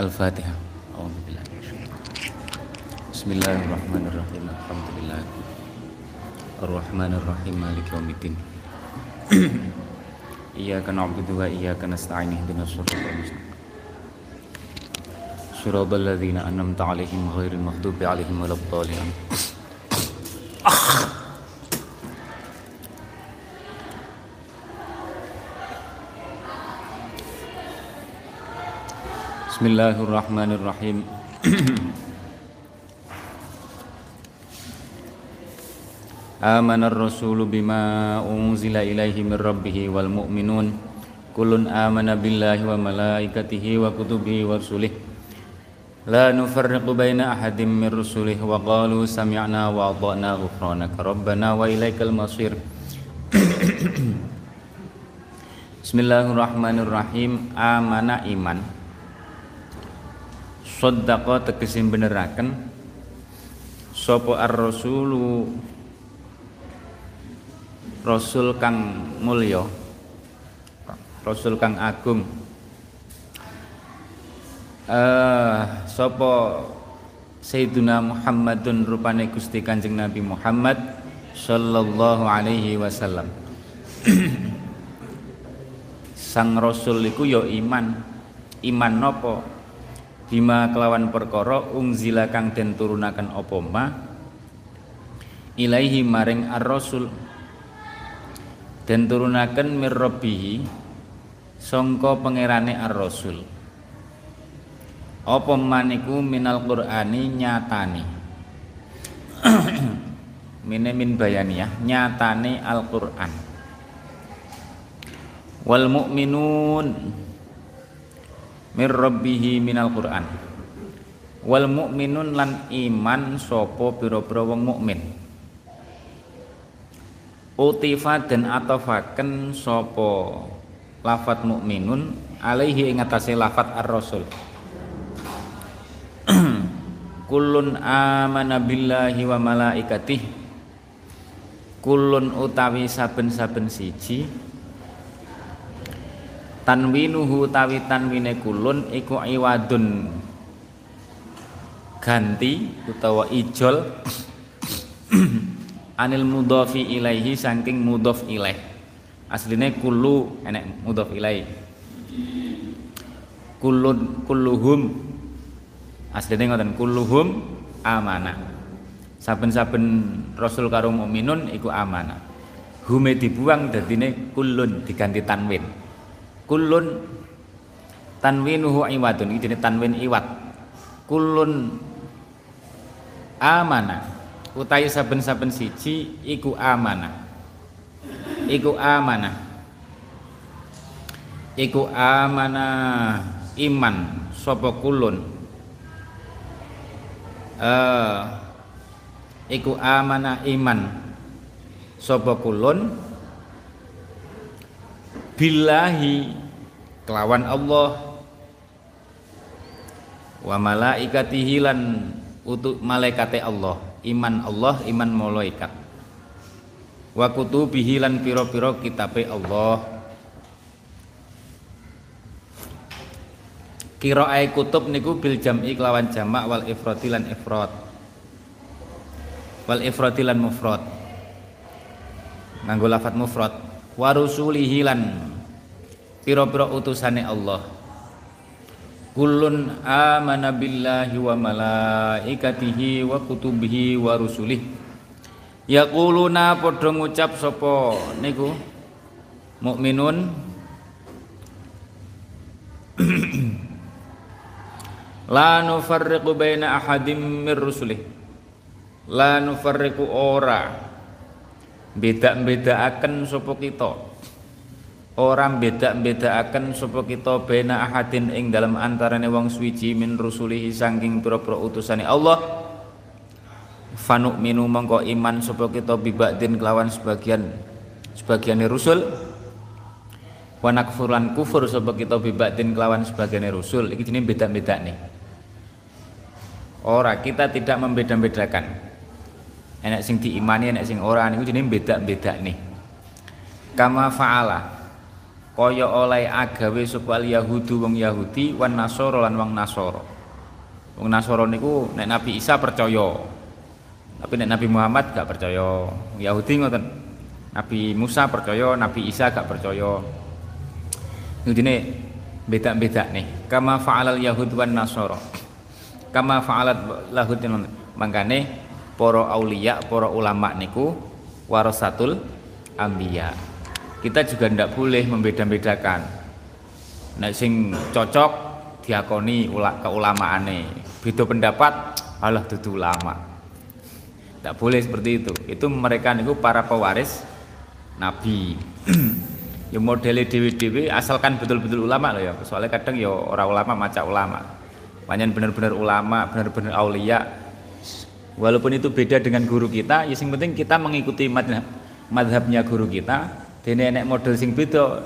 الفاتحة. أعوذ بالله بسم الله الرحمن الرحيم. الحمد لله الرحمن الرحيم. مالك يوم الدين. إياك نعبد وإياك نستعين. اهدنا الصراط المستقيم. صراط الذين أنعمت عليهم غير المغضوب عليهم ولا الضالين. Bismillahirrahmanirrahim. آمن الرسول بما أنزل إليه من ربه والمؤمنون كل آمن بالله وملائكته وكتبه ورسله لا نفرق بين أحد من رسله وقالوا سمعنا وأطعنا غفرانك ربنا وإليك المصير Bismillahirrahmanirrahim Amana iman Soddaqo tegesin beneraken. Sopo ar-rasulu? Rasul kang mulya Rasul kang agung. Uh, Sopo Sayyiduna Muhammadun rupane Gusti Kanjeng Nabi Muhammad sallallahu alaihi wasallam. Sang Rasul iku ya iman. Iman nopo? Bima kelawan perkara ungzila kang den turunaken apa ma? Ilaihi maring ar-rasul. Den turunaken mir rabbihi sangka pangerane ar-rasul. Apa maniku minal qur'ani nyatane mine min bayaniyah nyatane al-qur'an. Wal mu'minun mir rabbihi minal qur'an. Wal mu'minun lan iman sapa pira-pira wong mukmin. Utifa dan atafaken sapa lafat mukminun alaihi ing atase lafat ar-rasul. Kulun amana billahi wa malaikatih kulun utawi saben-saben siji tanwinuhu tawi tanwine kulun iku iwadun. Ganti utawa ijol. Anil mudhafi ilaihi saking mudhaf ilaih. Asline kullu enek mudhaf ilaih. Kullun kulluhum asline ngoten kulluhum amanah saben-saben rasul karo mukminun iku amanah hume dibuang dadine kullun diganti tanwin kulun tanwinuhu iwadun. Iki tanwin iwat. Kulun amana. Utai saben-saben siji iku amana. Iku amana. Iku amana iman. Sapa kulun uh, iku amana iman. Sapa kulun billahi kelawan Allah. Wa malaikatihi lan utuk malaikate Allah. Iman Allah iman malaikat. Wa kutubihi lan pira-pira kitabe Allah. Kiraai kutub niku bil jam'i kelawan jamak wal ifrati lan ifrat. Wal ifrati lan mufrad nganggo lafat mufrad wa rusulihi lan pira-pira utusane Allah. Kullun amana billahi wa malaikatihi wa kutubihi wa rusulih yaquluna padha ngucap sapa niku? Mukminun. La nufarriqu baina ahadim mir rusulih la nufarriqu ora. Beda-bedaaken sapa kita orang beda-bedaaken sapa kita bena ahadin ing dalam antarane wong suwiji min rusulihi saking pira-pira utusane Allah. Fanuk minu mongko iman sapa kita bibadin kelawan sebagian sebagiane rusul. Wa nakfuran kufur sapa kita bibadin kelawan sebagiane rusul. Iki jenenge beda-beda nih. Ora kita tidak membeda-bedakan. Enak sing diimani enak sing ora niku jenenge beda-beda nih. Kama fa'ala kaya oleh agawe sapa yahudu wong Yahudi wan Nasara lan wong Nasara. Wong Nasara niku nek Nabi Isa percaya. Tapi nek Nabi Muhammad gak percaya. Yahudi ngoten. Nabi Musa percaya, Nabi Isa gak percaya. Ini beda-beda nih. Kama fa'alal Yahud wan Nasara. Kama fa'alat lahud mangkane para aulia, para ulama niku warasatul ambiya. Kita juga ndak boleh membeda-bedakan. Nek sing cocok diakoni ula keulamaane. Beda pendapat Allah dudu ulama. Tidak boleh seperti itu. Itu mereka niku para pewaris nabi. ya modele dewi-dewi asalkan betul-betul ulama loh ya. Soalnya kadang ya orang ulama maca ulama panjang benar-benar ulama benar-benar aulia walaupun itu beda dengan guru kita ya yang penting kita mengikuti madhab, madhabnya guru kita dene nenek model sing beda.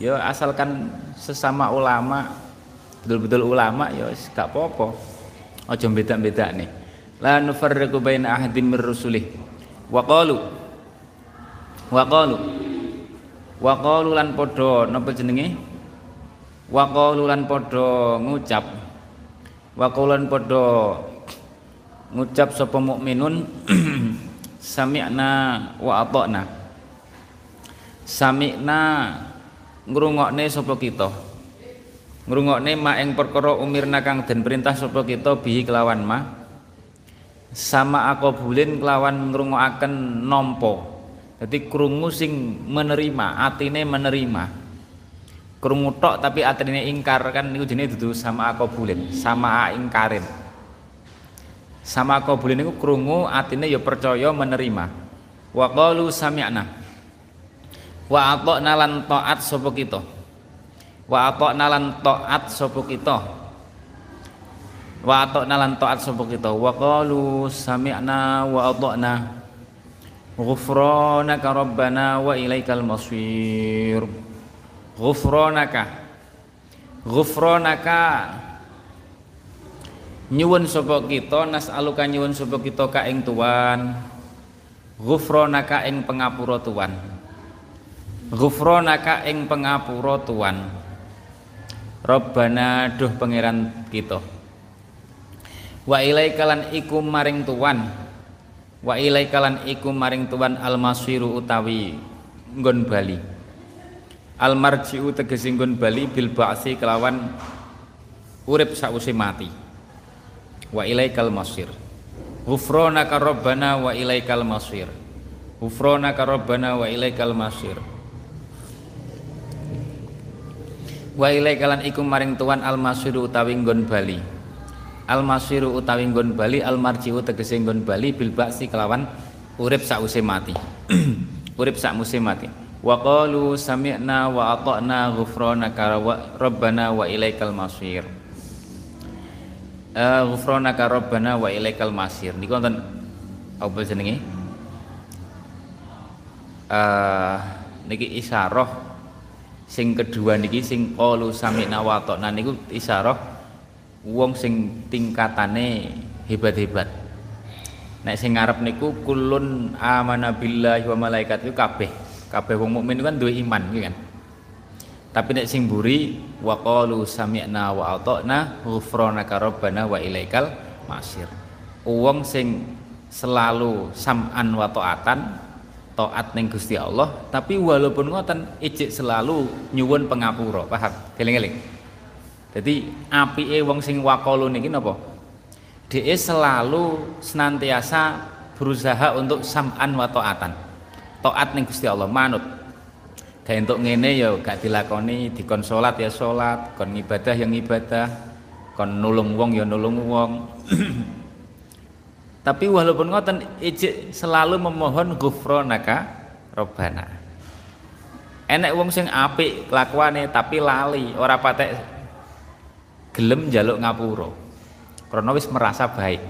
Ya asalkan sesama ulama betul-betul ulama ya gak apa-apa. Aja beda-beda nih. La nufarriqu baina ahadin mir rusulih wa qalu wa qalu wa qalu lan padha napa jenenge? Wa qalu lan padha ngucap. Wa qaulan padha ngucap sapa mukminun. Sami'na wa ata'na sami'na ngrungokne sapa kita? Ngrungokne ma ing perkara umirna kang den perintah sapa kita bihi kelawan ma sama akobulin kelawan ngrungokaken nampa. Dadi krungu sing menerima atine menerima. Krungu tok tapi atine ingkar kan niku jenenge dudu sama akobulin sama ingkarin sama akobulin niku krungu atine ya percaya menerima. Wa qalu sami'na wa ata'na lan taat sapa kita. Wa ata'na lan taat sapa kita. Wa ata'na lan taat sapa kita. Wa qalu sami'na wa ata'na ghufranaka rabbana wa ilaikal masir ghufranaka ghufranaka nyuwun sapa kita nas'aluka nyuwun sapa kita ka ing tuan. Ghufranaka ing pangapura tuan ghufranaka ing pangapura tuan. Rabbana duh pangeran kita. Wa ilaikalan iku maring tuan. Wa ilaikalan iku maring tuan almasiru utawi nggon bali. Al marji'u tegese nggon bali bil ba'si kelawan urip sause mati. Wa ilaikal masir ghufranaka rabbana wa ilaikal masir ghufranaka rabbana wa ilaikal masir wa ilaikalan iku maring tuan al masiru utawi nggon bali. Al masiru utawi nggon bali al marji'u tegese nggon bali bil ba'si kelawan urip sause mati. Urip sak musim mati. Wa qalu sami'na wa ata'na ghufranaka rabbana wa ilaikal masir. Uh, ghufranaka rabbana wa ilaikal masir. Niku wonten apa jenenge? Uh, niki isyarah sing kedua niki sing qalu sami'na wa ata'na niku isyarah wong sing tingkatane hebat-hebat. Nek sing ngarep niku kulun amana billahi wa malaikatihi kabeh. Kabeh wong mukmin kan duwe iman gitu kan? Tapi nek sing buri wa qalu sami'na wa ata'na ghufranaka rabbana wa ilaikal masir. Wong sing selalu sam'an wa ta'atan taat ning Gusti Allah tapi walaupun ngoten ijik selalu nyuwun pengapura paham? Eling-eling jadi apike wong sing waqalu niki napa? Dia selalu senantiasa berusaha untuk sam'an wa ta'atan. Taat ning Gusti Allah manut. Kayak untuk ngene ya gak dilakoni dikon salat ya salat kon ibadah yang ibadah kon nulung wong ya nulung wong tapi walaupun ngoten ijik selalu memohon ghufranaka robbana enek wong sing apik kelakuane tapi lali ora patek gelem njaluk ngapura. Karena wis merasa baik.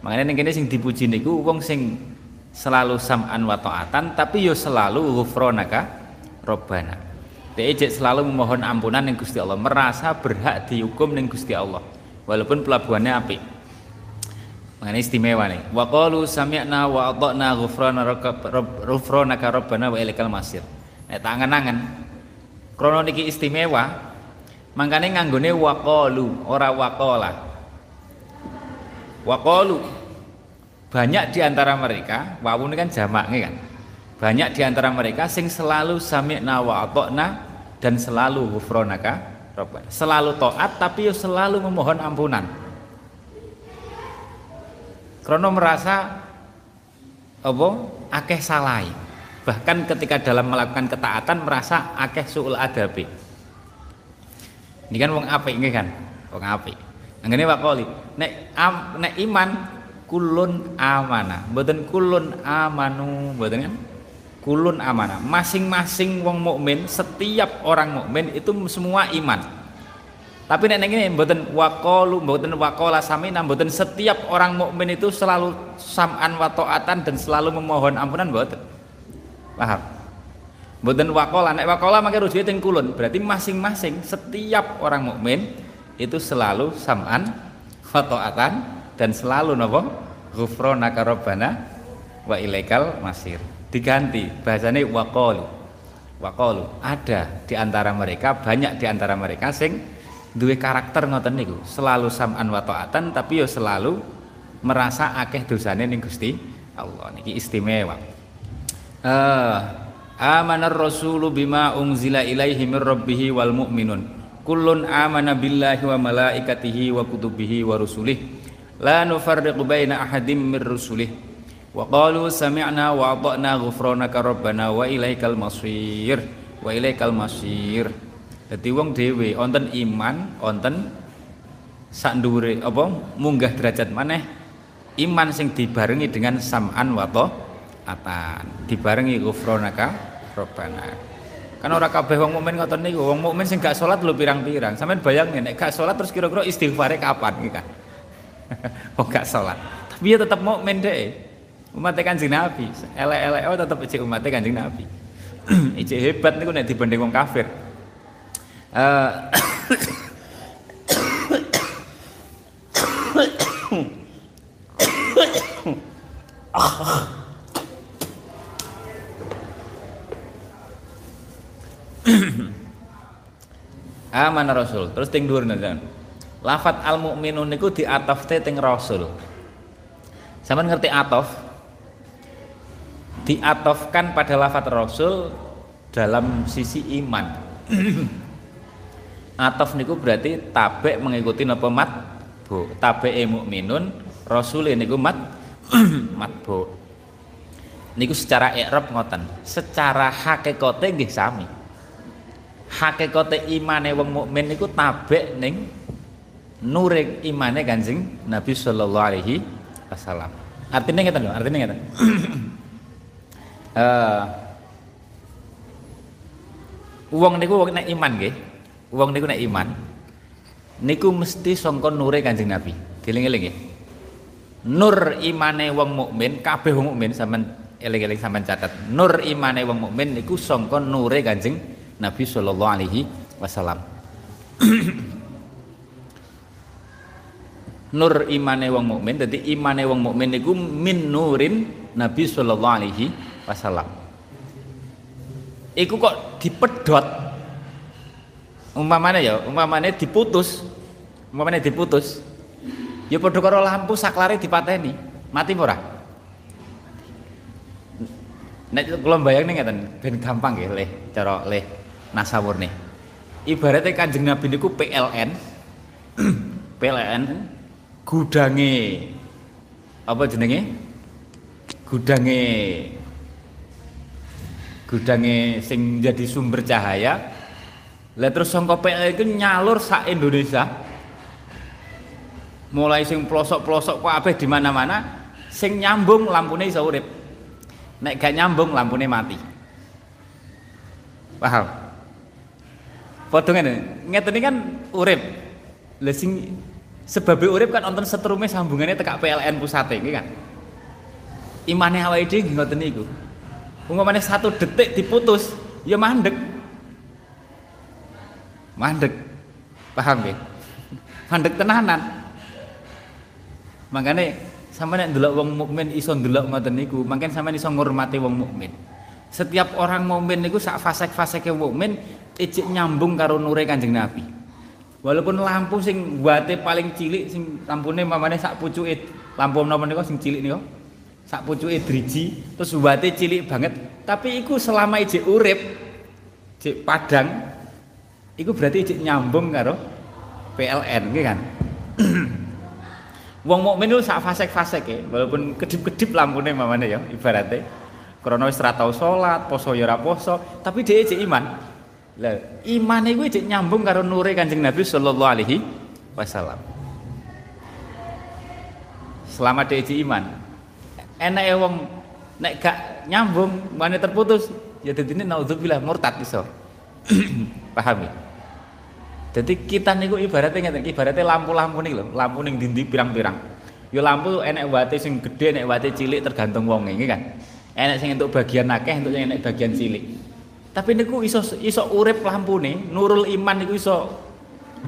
Makanya ning kene sing dipuji niku wong sing selalu sam'an wa tapi yo selalu ghufranaka robbana dia selalu memohon ampunan yang Gusti Allah merasa berhak dihukum yang Gusti Allah walaupun pelabuhannya api mengenai istimewa nih wa qalu sami'na wa ata'na ghufranaka rabbana wa ilaikal masir nek tangan-tangan Krana niki istimewa, mangkane nganggone waqalu, ora waqala. Waqalu. Banyak di antara mereka, wawu ini kan jamaknya kan. Banyak di antara mereka sing selalu sami'na wa atokna dan selalu ghufranaka rabbana. Selalu taat tapi selalu memohon ampunan. Krono merasa apa akeh salai. Bahkan ketika dalam melakukan ketaatan merasa akeh suul adabi. Ini kan wong apik ini kan? Wong apik. Ngene wakoli nek am, nek iman kulun amana. Mboten kulun amanu mboten kan? Kulun amana. Masing-masing wong mukmin setiap orang mukmin itu semua iman tapi nek ini mboten waqalu mboten waqala samina mboten setiap orang mukmin itu selalu sam'an wa ta'atan dan selalu memohon ampunan mboten. Paham? Mboten waqala nek waqala maka rujuke teng kulun. Berarti masing-masing setiap orang mukmin itu selalu sam'an wa ta'atan dan selalu napa? Ghufranaka rabbana wa ilaikal masir. Diganti bahasane waqalu. Waqalu ada di antara mereka banyak di antara mereka sing duwe karakter ngoten niku, selalu sam'an wa ta'atan tapi yo selalu merasa akeh dosane ning Gusti Allah niki istimewa. Uh, amanar rasulu bima unzila ilaihi mir rabbih wal mu'minun. Kullun amana billahi wa malaikatihi wa kutubihi wa rusulih. La nufarriqu baina ahadim mir rusulih. Wa qalu sami'na wa ata'na ghufranaka rabbana wa ilaikal masir. Wa ilaikal masir. Jadi wong dewe onten iman, onten sak dhuwure apa munggah derajat maneh iman sing dibarengi dengan sam'an wa atan, dibarengi ghufranaka robbana. Kan ora kabeh wong mukmin ngoten niku, wong mukmin sing gak salat lho pirang-pirang. Sampeyan bayangin nek gak salat terus kira-kira istighfare kapan iki kan. wong gak salat. Tapi ya tetep mukmin dhek. Umat Kanjeng Nabi, elek-elek oh tetep ijek umat Kanjeng Nabi. ijek hebat niku nek dibanding wong kafir. Uh, Aman Rasul. Terus ting dhuwur Lafat al mukminun niku diatofte ting Rasul. Sampeyan ngerti atof? Diatofkan pada lafat Rasul dalam sisi iman. Ataf niku berarti tabek mengikuti napa mat? Bu e mukminun rasul niku mat? Bu niku secara i'rab ngoten. Secara hakikate nggih sami. Hakikate imane wong mukmin niku tabek ning nure imane Kanjeng Nabi sallallahu alaihi wasallam. Artinya ngeten lho artinya ngeten. Uh, wong niku wong nek iman nggih Wong niku nek iman niku mesti sangka nure Kanjeng Nabi. Geling-eling nggih. Nur imane wong mukmin, kabeh wong mukmin sampean eling-eling sampean catat. Nur imane wong mukmin niku sangka nure Kanjeng Nabi sallallahu alaihi wasallam. Nur imane wong mukmin, dadi imane wong mukmin niku min nurin Nabi sallallahu alaihi wasallam. Iku kok dipedhot umpamane ya umpamane diputus. Umpamane diputus. Ya padha karo lampu saklare dipateni. Mati ora? Nek kula bayang ngeten ben gampang nggih leh cara leh nasawur nih ibaratnya kanjeng nabi niku PLN PLN gudange apa jenenge? Gudange gudange sing jadi sumber cahaya lah terus sangka PL itu nyalur sak Indonesia. Mulai sing pelosok-pelosok kabeh di mana-mana, sing nyambung lampune iso urip. Nek gak nyambung lampune mati. Paham? Padha ngene, ngeten kan urip. Lah sing urip kan wonten setrume sambungannya tekak PLN pusate iki kan. Imane awake dhewe ngoten niku. Umpamane satu detik diputus, ya mandek mandek. Paham ya? Mandek tenanan. Makanya sama nek ndelok wong mukmin iso ndelok ngoten niku mungkin sama iso ngurmati wong mukmin. Setiap orang mukmin niku sak fasek-faseke mukmin ijik nyambung karo nure Kanjeng Nabi. Walaupun lampu sing buate paling cilik sing lampune mamane sak pucuke lampu napa niku sing cilik niku. Sak pucuke driji terus buate cilik banget, tapi iku selama ijik urip ijik padang iku berarti ijik nyambung karo PLN nggih kan. Wong mukmin itu sak fasek-fasek ya, walaupun kedip-kedip lampune mamane ya ibaratnya. Krana wis ra tau salat, poso ya ora poso, tapi dia ijik iman. Lah, iman iku ijik nyambung karo nure Kanjeng Nabi sallallahu alaihi wasallam. Selama dia ijik iman. Enake wong nek gak nyambung, mana terputus, ya dadine naudzubillah murtad iso. Paham ya? Jadi kita niku ibaratnya ngeten, ibaratnya lampu-lampu nih loh, lampu ning dindi pirang-pirang. Yo lampu enek wate sing gede, enek wate cilik tergantung wong ini kan. Enek sing untuk bagian akeh, untuk yang enek bagian cilik. Tapi niku iso iso urip nih, nurul iman niku iso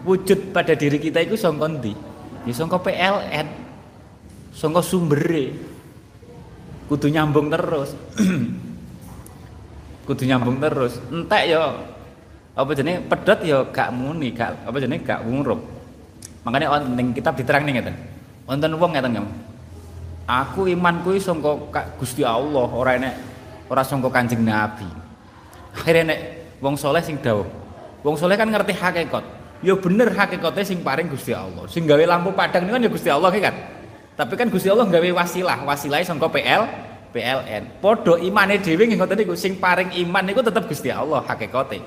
wujud pada diri kita iku sangka ndi? Ya PLN. Sangka sumbere. Kudu nyambung terus. Kudu nyambung terus. Entek ya apa jenenge pedot ya gak muni, gak apa jenenge gak ngurup. Makanya wonten kitab diterang nih ngeten. Wonten wong ngeten kamu. Aku imanku sangka Gusti Allah, ora enek ora sangka Kanjeng Nabi. Akhirnya nek wong soleh sing dawuh. Wong soleh kan ngerti hakikat. Ya bener hakikatnya sing paring Gusti Allah. Sing gawe lampu padang ini kan ya Gusti Allah kan. Tapi kan Gusti Allah gawe wasilah, wasilahnya sangka PL PLN. Podo imane dhewe nggih ngoten niku sing paring iman niku tetep Gusti Allah hakikate.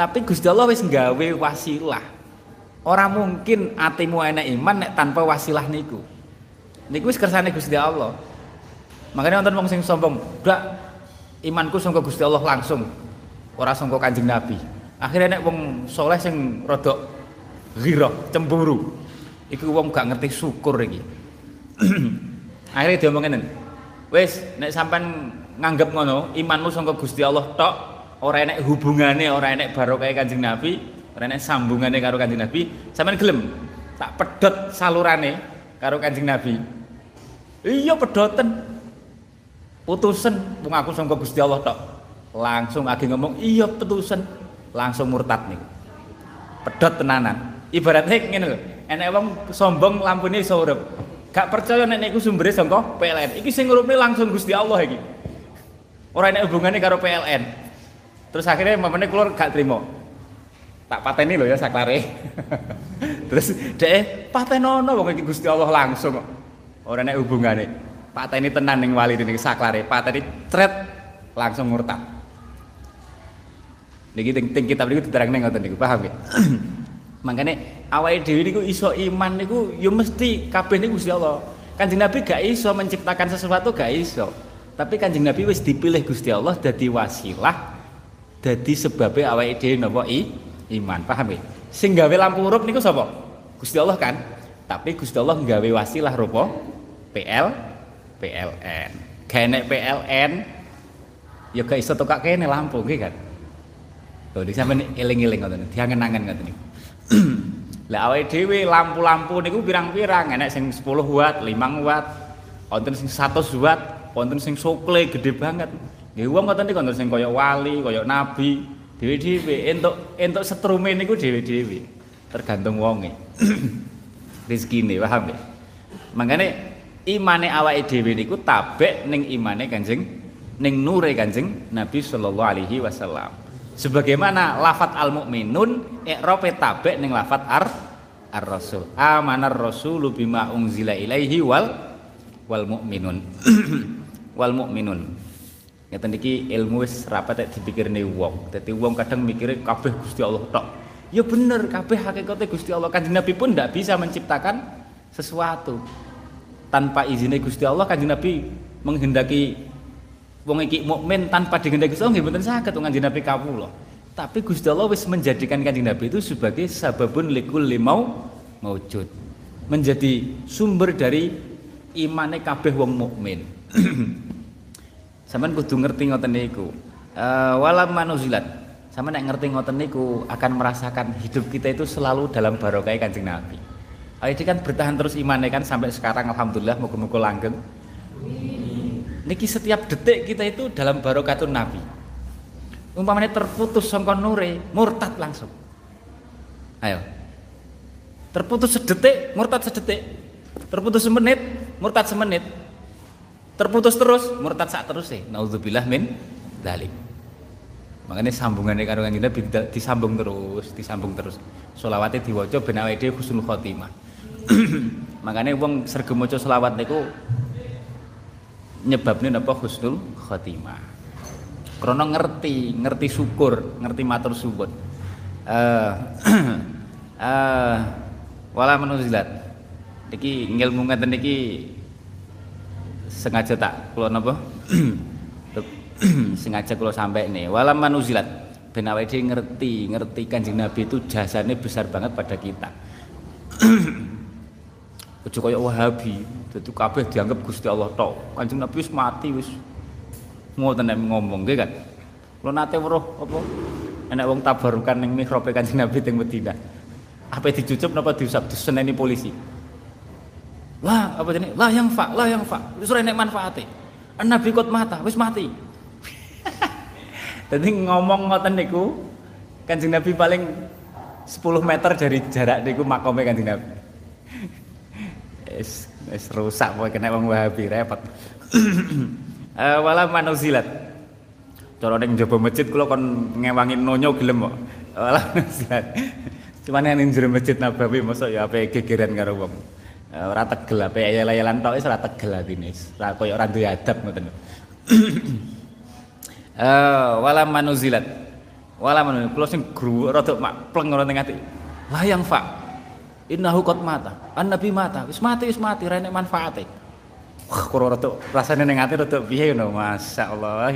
Tapi Gusti Allah wis gawe wasilah. Ora mungkin atimu enak iman nek tanpa wasilah niku. Niku wis kersane Gusti Allah. Makanya wonten wong sing sombong, "Gak imanku sangka Gusti Allah langsung, ora sangka Kanjeng Nabi." Akhirnya nek wong soleh sing rodok ghirah, cemburu. Iku wong gak ngerti syukur iki. Akhirnya dia ngomongin, "Wis, nek sampean nganggep ngono, imanmu sangka Gusti Allah tok, ora enek hubungane, ora enek barokah Kanjeng Nabi, ora enek sambungane karo Kanjeng Nabi, sampean gelem tak pedot salurane karo Kanjeng Nabi. Iya pedoten. Putusen wong aku sangka Gusti Allah tok. Langsung agi ngomong, "Iya putusen." Langsung murtad nih. Pedot tenanan. Ibaratnya ngene lho, enek wong sombong lampune iso urip. Gak percaya nek niku sumbere sangka PLN. Iki sing ngurupne langsung Gusti Allah iki. Ora enek hubungane karo PLN. Terus akhirnya mamane keluar gak terima. Tak pateni loh ya saklare. Terus dek patenono wong iki Gusti Allah langsung kok. Ora nek hubungane. Pateni tenan ning wali niki saklare, pateni tret langsung murtad. Niki ting, ting kitab niku diterangne ngoten niku, paham ya? Makanya awake dhewe niku iso iman niku ya mesti kabeh niku Gusti Allah. Kanjeng Nabi gak iso menciptakan sesuatu gak iso. Tapi Kanjeng Nabi wis dipilih Gusti Allah dadi wasilah dadi sebabe awake dhewe napa i iman paham ya? Sing gawe lampu urip niku sapa? Gusti Allah kan? Tapi Gusti Allah nggawe wasilah rupa PL PLN kene PLN ya gak iso tukak kene lampu nggih kan? Tuh, di sampean eling-eling ngoten, diangen-angen ngoten niku. Lah awake dhewe lampu-lampu niku pirang-pirang, enek sing 10 watt, 5 watt, wonten sing 100 watt, wonten sing sokle gede banget. Nggih wong ngoten niku sing kaya wali, kaya nabi, dhewe-dhewe entuk entuk setrume niku dhewe-dhewe. Tergantung wonge. Rezekine, paham ya? Mangane imane awake dhewe niku tabek ning imane Kanjeng ning nure Kanjeng Nabi sallallahu alaihi wasallam. Sebagaimana lafat al-mukminun i'rabe tabek ning lafat ar ar-rasul. Amanar rasulu bima unzila ilaihi wal wal mukminun. wal mukminun. Ngeten iki ilmu wis rapat dipikirne wong. Dadi wong kadang mikire kabeh Gusti Allah tok. Ya bener, kabeh hakikate Gusti Allah. Kanjeng Nabi pun ndak bisa menciptakan sesuatu tanpa izinnya Gusti Allah. Kanjeng Nabi menghendaki wong iki mukmin tanpa dihendaki Gusti Allah nggih mboten saged wong Kanjeng Nabi kawula. Tapi Gusti Allah wis menjadikan Kanjeng Nabi itu sebagai sababun likul limau maujud. Menjadi sumber dari imane kabeh wong mukmin. Sampeyan kudu ngerti ngoten niku. Uh, walam manuzilat. Sama nek ngerti ngoten niku akan merasakan hidup kita itu selalu dalam barokah Kanjeng Nabi. Ayo kan bertahan terus imannya kan sampai sekarang alhamdulillah muga-muga langgeng. niki setiap detik kita itu dalam barokatun Nabi. Umpamanya terputus songkon nure, murtad langsung. Ayo. Terputus sedetik, murtad sedetik. Terputus semenit, murtad semenit. Terputus terus, murtad saat terus sih. Nauzubillah min dalik. Makanya sambungannya karo Nabi disambung terus, disambung terus. Solawatnya diwaca ben awake dhewe husnul khotimah. Makanya wong sergem maca selawat niku nyebabnya napa husnul khotimah. Krono ngerti, ngerti syukur, ngerti matur suwun. Uh, uh, wala manuzilat. Niki ngilmu ngeten sengaja tak kula napa sengaja kalau sampai nih walam manuzilat ben awake ngerti ngerti kanjeng Nabi itu jasanya besar banget pada kita Ojo kaya Wahabi, dadi kabeh dianggap Gusti Allah tok. Kanjeng Nabi wis mati wis ngoten nek ngomong nggih kan. Kula nate weruh apa enek wong tabarukan ning mihrabe Kanjeng Nabi teng Madinah. Apa dicucup napa diusap diseneni polisi. Lah, apa jenenge? Lah yang fa, lah yang fa. Wis ora enek manfaate. Nabi kot mata, wis mati. Jadi ngomong ngoten niku Kanjeng Nabi paling 10 meter dari jarak niku makome Kanjeng Nabi. Es es rusak pokoke kena wong Wahabi repot. uh, wala manuzilat. Cara ning njaba masjid kula kon ngewangi nonyo gelem kok. Wala manuzilat. Cuman ning jero masjid Nabawi mosok ya ape gegeran karo wong. Uh, ora tegel ape ayel-ayelan tok wis ora tegel atine. Ora koyo ora duwe adab ngoten. uh, wala manuzilat. Wala manuzilat. Kula sing gru rada pleng ngono ning ati. Layang fa innahu qad mata. An nabi mata. Wis mati wis mati. Ra enek manfaate. Wah kula rada rasane ning ati rada piye ngono masyaallah.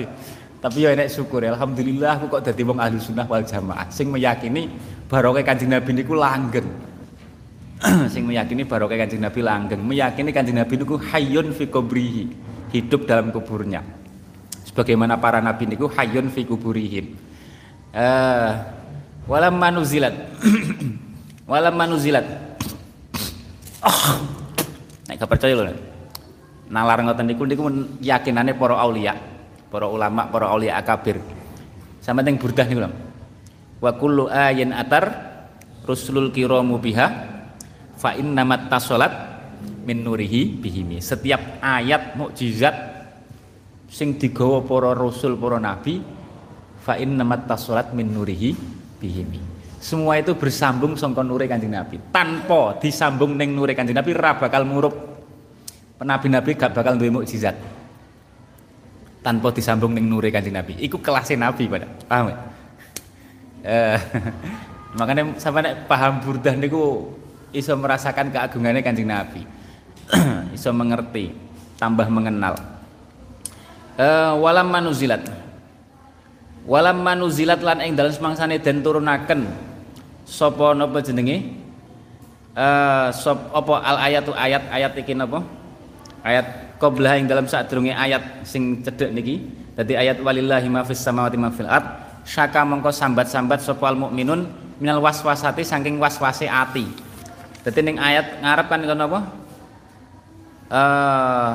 Tapi ya enek syukur alhamdulillah aku kok dadi wong ahli sunnah wal jamaah. Sing meyakini barokah kanjeng nabi niku langgeng sing meyakini barokah kanjeng nabi langgeng. Meyakini kanjeng nabi niku hayyun fi kubrihi hidup dalam kuburnya. Sebagaimana para nabi niku hayyun fi kuburihim. Uh, walam manuzilat walam manuzilat oh nek percaya lho nalar ngoten niku niku yakinane para aulia para ulama para aulia akabir. Sama teng burdah niku lho. Wa kullu ayin atar rusulul kiramu biha fa innamat tasolat min nurihi bihimi. Setiap ayat mukjizat sing digawa para rasul para nabi fa innamat tasolat min nurihi bihimi. Semua itu bersambung sangka nure kanjeng nabi. Tanpa disambung ning nure kanjeng nabi ora bakal murup. Nabi-nabi gak bakal duwe mukjizat. Tanpa disambung ning nure kanjeng nabi. Iku kelasnya nabi pada paham ya eh, makanya nek paham burdah niku iso merasakan keagungannya kanjeng nabi. Iso mengerti tambah mengenal. Uh, walam manuzilat. Walam manuzilat lan ing dalam semangsane den turunaken. Sapa napa jenenge? Uh, sop apa al ayatu ayat ayat iki napa ayat qablah ing dalam sadurunge ayat sing cedhek niki. Dadi ayat walillahi ma fis samawati ma ard. Syaka mongko sambat-sambat sapa al mukminun minal waswasati saking waswase ati dadi ning ayat ngarep kan napa uh,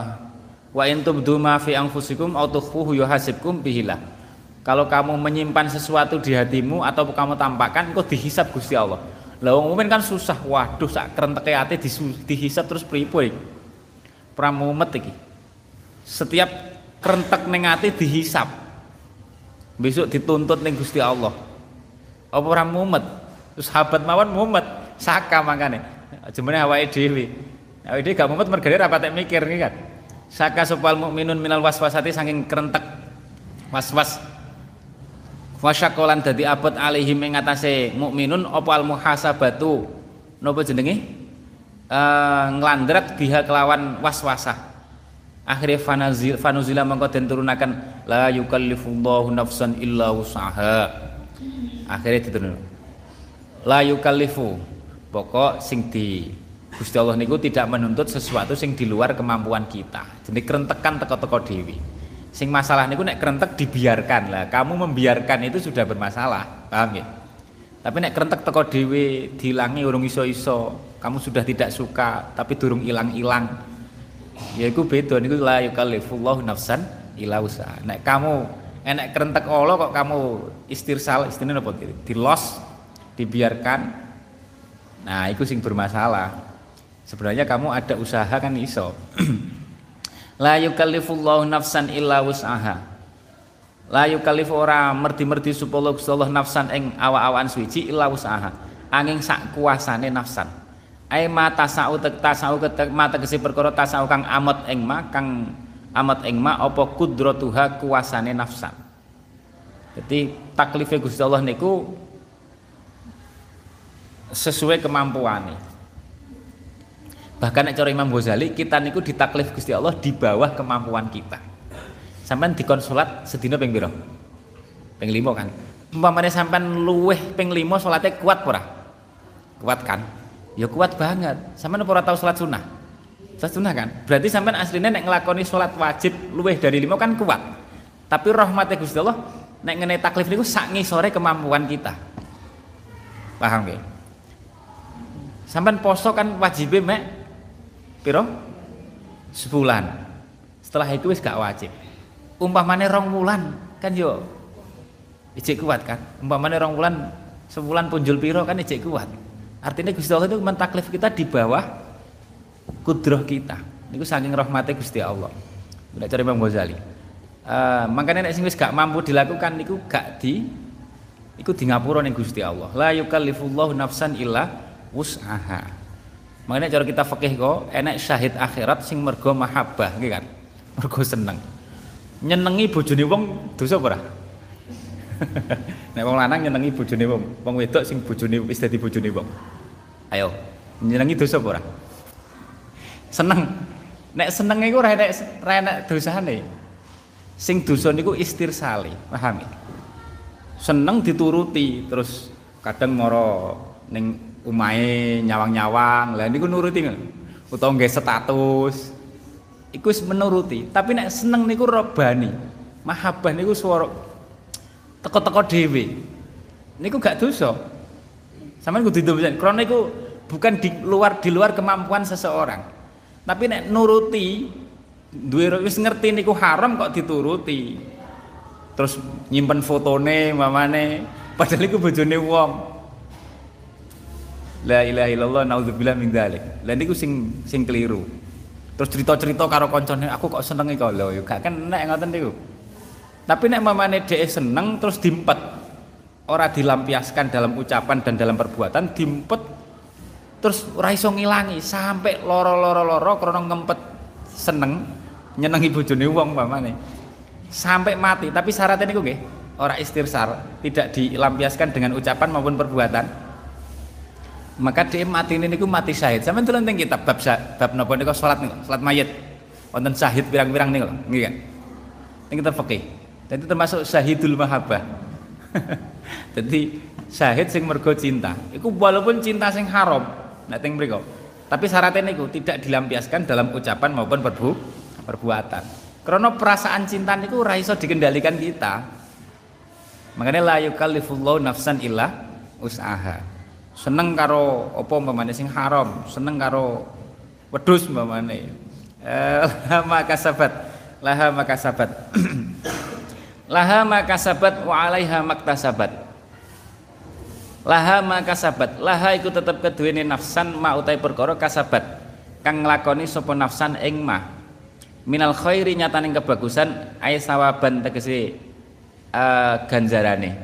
Wa in tubdu ma fi anfusikum aw tukhfuhu yuhasibkum bihillah. Kalau kamu menyimpan sesuatu di hatimu atau kamu tampakkan kok dihisap Gusti Allah. Lah wong mukmin kan susah. Waduh sak krenteke ati dihisap terus pripun iki? Pramumet iki. Setiap krentek ning ati dihisap. Besok dituntut ning Gusti Allah. Apa ora mumet? Terus sahabat mawon mumet, saka makane. Jemene awake dhewe. Awake dhewe gak mumet mergane ra patek mikir iki kan. Saka supal mukminun minal waswasati saking kerentek waswas. Wasyakolan dadi abot alaihim ing atase mukminun apa al muhasabatu? Napa jenenge uh, nglandret biha kelawan waswasah akhirnya fanazil fanuzila mongko den turunaken la yukallifullahu nafsan illa usaha akhirnya diturun la yukallifu pokok sing di Gusti Allah niku tidak menuntut sesuatu sing di luar kemampuan kita. Jadi kerentekan teko-teko dewi. Sing masalah niku nek kerentek dibiarkan lah. Kamu membiarkan itu sudah bermasalah, paham ya? Tapi nek kerentek teko dewi dilangi urung iso-iso, kamu sudah tidak suka tapi durung ilang-ilang. Ya iku beda niku la yukallifullahu nafsan illa usaha. Nek kamu enek kerentek Allah kok kamu istirsal istilahnya apa los dibiarkan nah itu sing bermasalah. Sebenarnya kamu ada usaha kan iso. La yukallifullahu nafsan illa wus'aha. La yukallifu ora merdi-merdi supaya Allah nafsan ing awa-awan suci illa wus'aha. Angin sak kuasane nafsan. Ai ma tasau tek tasau ketek ma tegese perkara tasau kang amat ing ma kang amat ing ma apa kudratuha kuasane nafsan. Jadi taklifnya Gusti Allah niku sesuai kemampuan bahkan cara Imam Ghazali kita niku ditaklif Gusti Allah di bawah kemampuan kita. Sampean di konsulat sedina ping pira ping 5 kan? Umpamane sampean luweh ping 5 salate kuat ora? Kuat kan? Ya kuat banget. Sampean ora tahu salat sunah salat sunah kan? Berarti sampean aslinya nek nglakoni salat wajib luweh dari 5 kan kuat. Tapi rahmatnya Gusti Allah nek ngene taklif niku sak ngisore kemampuan kita. Paham nggih Sampai poso kan wajib mek piro? Sebulan. Setelah itu wis gak wajib. Umpamane rong wulan kan yo ijek kuat kan. Umpamane rong wulan sebulan punjul piro kan ijek kuat. Artinya Gusti Allah itu mentaklif kita di bawah kudroh kita. Niku saking rahmatnya Gusti Allah. Udah cari Imam Ghazali. Uh, makanya nek sing wis gak mampu dilakukan niku gak di iku di ngapura ning Gusti Allah. La yukallifullahu nafsan illa wus'aha makanya cara kita fakih kok enak syahid akhirat sing mergo mahabbah gitu kan? Mergo seneng. Nyenengi bojone wong dosa apa ora? Nek wong lanang nyenengi bojone wong wong wedok sing bojone wis dadi bojone wong. Ayo nyenengi dosa apa ora? Seneng. Nek seneng iku ora enek ora enek dosane. Sing dosa niku istirsali pahami seneng dituruti terus kadang moro ning umahe nyawang-nyawang. Lah niku nuruti utawa nggih status. Iku menuruti. Tapi nek seneng niku robani. Mahabbah niku swara teko-teko dhewe. Niku gak dosa. Sampean kudu didomsen krana iku bukan di luar di luar kemampuan seseorang. Tapi nek nuruti duwe wis ngerti niku haram kok dituruti. Terus nyimpen fotone mamane. Padahal iku bojone wong La ilaha illallah naudzubillah min dzalik. Lah niku sing sing keliru. Terus cerita-cerita karo koncone aku kok seneng kok lho ya gak nek ngoten niku. Tapi nek mamane dhek seneng terus dimpet ora dilampiaskan dalam ucapan dan dalam perbuatan dimpet terus ora iso ngilangi sampai loro-loro-loro krana ngempet seneng nyenengi bojone wong mamane. Sampai mati, tapi syaratnya niku nggih ora istirsar, tidak dilampiaskan dengan ucapan maupun perbuatan maka dia mati ini niku mati syahid. Sampean tulen teng kitab bab bab napa niku? Salat niku salat mayit. Wonten syahid pirang-pirang niku nggih kan? Teng kitab fikih jadi termasuk syahidul mahabbah. Jadi syahid sing mergo cinta. Iku walaupun cinta sing haram nek teng tapi syaratnya niku tidak dilampiaskan dalam ucapan maupun perbu perbuatan. Karena perasaan cinta niku ora iso dikendalikan kita. Makanya la yukallifullahu nafsan illa usaha seneng karo apa umpamane sing haram, seneng karo wedhus umpamane. Eh, laha kasabat, laha makasabat. laha makasabat wa alaiha maktasabat. Laha makasabat, laha iku tetep keduwene nafsan ma utai perkara kasabat. Kang nglakoni sapa nafsan ing ma. Minal khairi nyataning kebagusan ai sawaban tegese uh, ganjarane.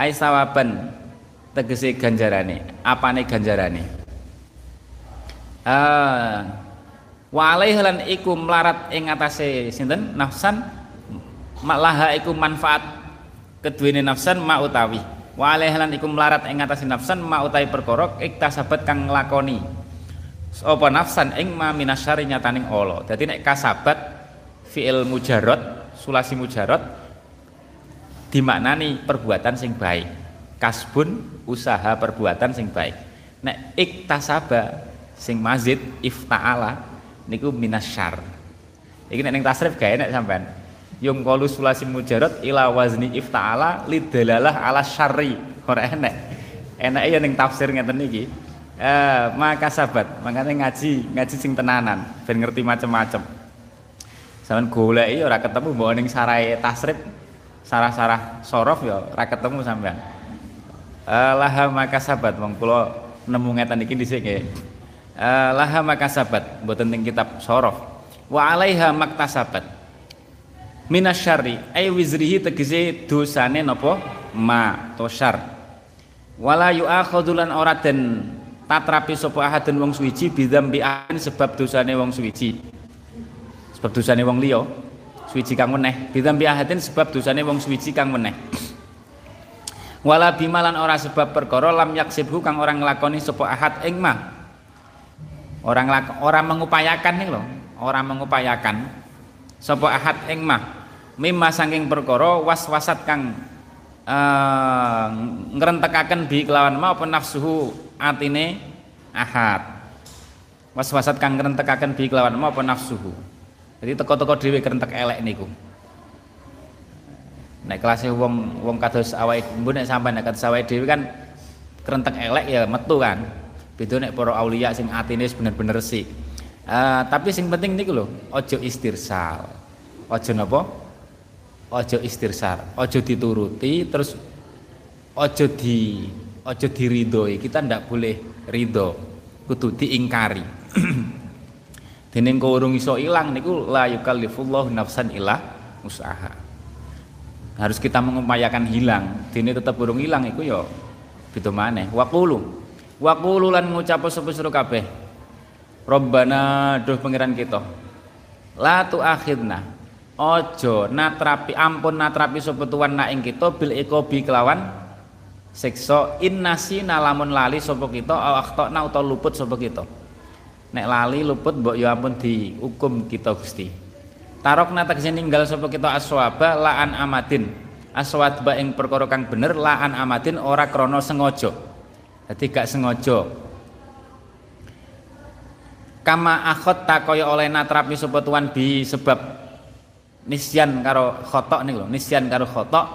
Ai sawaban tegese ganjarane. Apane ganjarane? Ah wa lan iku melarat ing atase sinten? Nafsan. Malaha iku manfaat keduwene nafsan ma utawi. Wa lan iku melarat ing atase nafsan ma utawi perkara iktasabat kang nglakoni. Apa nafsan? Ing ma minasyari nyataning Allah. Dadi nek kasabat fi'il mujarrad sulasi mujarrad dimaknani perbuatan sing baik kasbun usaha perbuatan sing baik. Nek iktasaba sing mazid ifta'ala niku minasyar. Iki nek ning tasrif gawe nek sampean. Yung qalu sulasi mujarrad ila wazni ifta'ala lidalalah ala syarri. Ora enek. Enake ya ning tafsir ngeten iki. Eh maka sabat makanya ngaji ngaji sing tenanan ben ngerti macam-macam sampean golek ora ketemu mbok ning sarai tasrif sarah-sarah sorof ya ora ketemu sampean eh laha maka sabat wong kula nemu ngeten iki dhisik nggih. Eh laha maka sabat mboten teng kitab sorof. Wa alaiha maktasabat minasyari ay wizrihi tegese dosane napa? Ma to syar. Wala yu'akhadulan ora den tatrapi sapa ahadun wong suwiji bidzambi sebab dosane wong suwiji. Sebab dosane wong liya suwiji kang meneh. Bidzambi ahadin sebab dosane wong suwiji kang meneh wala bimalan ora sebab perkara lam yaksibhu kang orang nglakoni sapa ahad ing mah orang orang mengupayakan nih loh orang mengupayakan sapa ahad ing mah mimma saking perkara was-wasat kang uh, ngrentekaken bi kelawan ma apa nafsuhu atine ahad. Was-wasat kang ngrentekaken bi kelawan ma apa nafsuhu. Jadi teko-teko dhewe kerentek elek niku nek kelasnya wong wong kados awake mbok nek sampean nek kados awake dhewe kan kerentek elek ya metu kan. Beda nek para aulia sing atine bener-bener resik. Uh, tapi sing penting niku lho ojo istirsal. Ojo napa? Ojo istirsar ojo dituruti terus ojo di ojo diridhoi. Kita ndak boleh ridho kudu diingkari. Dening kok urung iso ilang niku la yukallifullahu nafsan illa usaha harus kita mengupayakan hilang. Dene tetap urung hilang iku ya beda maneh. Waqulu. Waqulu lan ngucap sira kabeh. Robbana duh pangeran kita. La tuakhidna. Ojo natrapi ampun natrapi sapa tuan nak kita bil ikobi kelawan siksa. Innasi nalamun lali sapa kita au akhtana utawa luput sapa kita. Nek lali luput mbok ya ampun dihukum kita Gusti tarokna tegese ninggal sapa kita aswaba laan amadin. Aswad ba ing perkara kang bener laan amadin ora krana sengaja. Dadi gak sengaja. Kama akhot tak kaya oleh natrapi sapa tuan bi sebab nisyan karo khotok nih lho nisyan karo khotok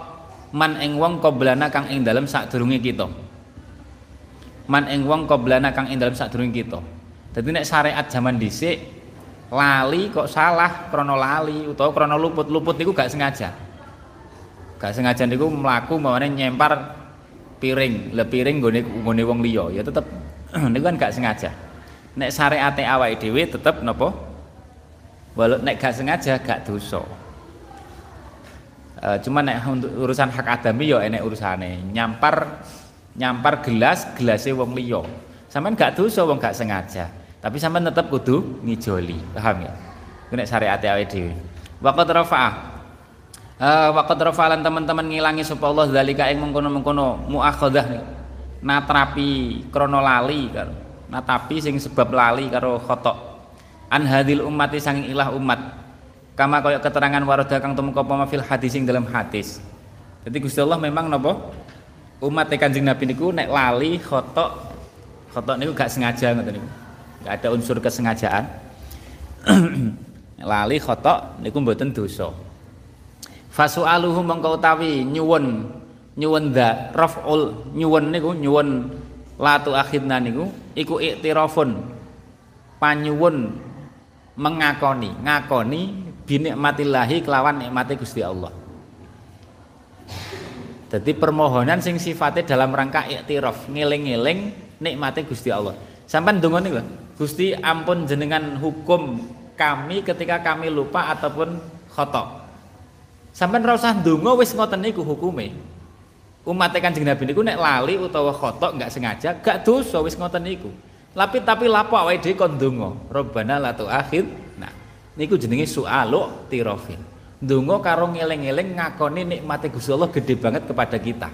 man ing wong qoblana kang ing dalem sadurunge kita. Man ing wong qoblana kang ing dalem sadurunge kita. Dadi nek syariat zaman dhisik lali kok salah krono lali. Utawa krono luput-luput niku gak sengaja. Gak sengaja niku mlaku mawane nyempar piring. Le piring nggone nggone wong liya. Ya tetep niku kan gak sengaja. Nek syariate awake dhewe tetep napa? Walau nek gak sengaja gak dosa. E, cuma nek untuk urusan hak adami ya enek urusane. Nyampar nyampar gelas gelasnya wong liya. Sampean gak dosa wong gak sengaja tapi sampean tetep kudu ngijoli paham ya? Nek syariat awake dhewe. Waqad rafa'ah. Uh, waqad rafa'alan teman-teman ngilangi sapa Allah zalika ing mengkono-mengkono muakhadah natrapi krono lali karo natapi sing sebab lali karo khotok. An hadil ummati sanging ilah umat. Kama kaya keterangan warada kang tumeka apa fil hadis sing dalam hadis. Jadi Gusti Allah memang napa? Umat Kanjeng Nabi niku nek lali khotok khotok niku gak sengaja ngoten niku gak ada unsur kesengajaan. Lali khotok niku mboten dosa. Fasu'aluhu mengkau tawi nyuwun nyuwun da raf'ul nyuwun niku nyuwun latu akhidna niku iku iktirafun panyuwun mengakoni ngakoni binikmatillahi kelawan nikmati Gusti Allah. Jadi permohonan sing sifatnya dalam rangka iktiraf ngiling-ngiling nikmati Gusti Allah. Sampai dongo nih Gusti ampun jenengan hukum kami ketika kami lupa ataupun khotok sampai rasah dongo wis ngoten niku hukume umat Kanjeng Nabi niku nek lali utawa khotok nggak sengaja gak dosa wis ngoten niku tapi tapi lapo awake dhewe kon ndonga, Rabbana la tu'akhid. Nah, niku jenenge su'alu tirafin. Ndonga karo ngeling-eling ngakoni nikmate Gusti Allah gede banget kepada kita.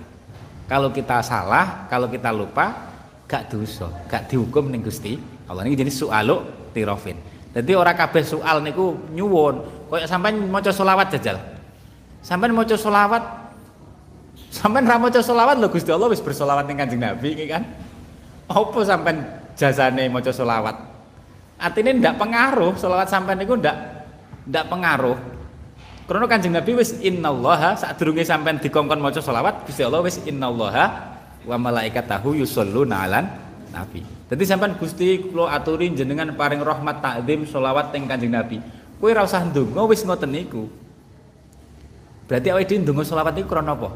Kalau kita salah, kalau kita lupa, gak dosa, gak dihukum ning Gusti Allah. Niki jenis su'alu tirafin. Jadi orang kabeh soal niku nyuwun, koyo sampean maca selawat jajal. Sampean maca selawat sampean ra maca selawat lho Gusti Allah wis bersolawat ning Kanjeng Nabi iki kan. Apa sampean jasane maca selawat. Artinya ndak pengaruh selawat sampai niku ndak ndak pengaruh. Karena Kanjeng Nabi wis innallaha sadurunge sampean dikongkon maca selawat, Gusti Allah wis innallaha wa malaikatahu yusholluna 'alan Nabi. Jadi sampean Gusti kula aturi jenengan paring rahmat takdim selawat teng Kanjeng Nabi. Kowe ora usah ndonga wis ngoten niku. Berarti awake dhewe ndonga selawat iku krana apa?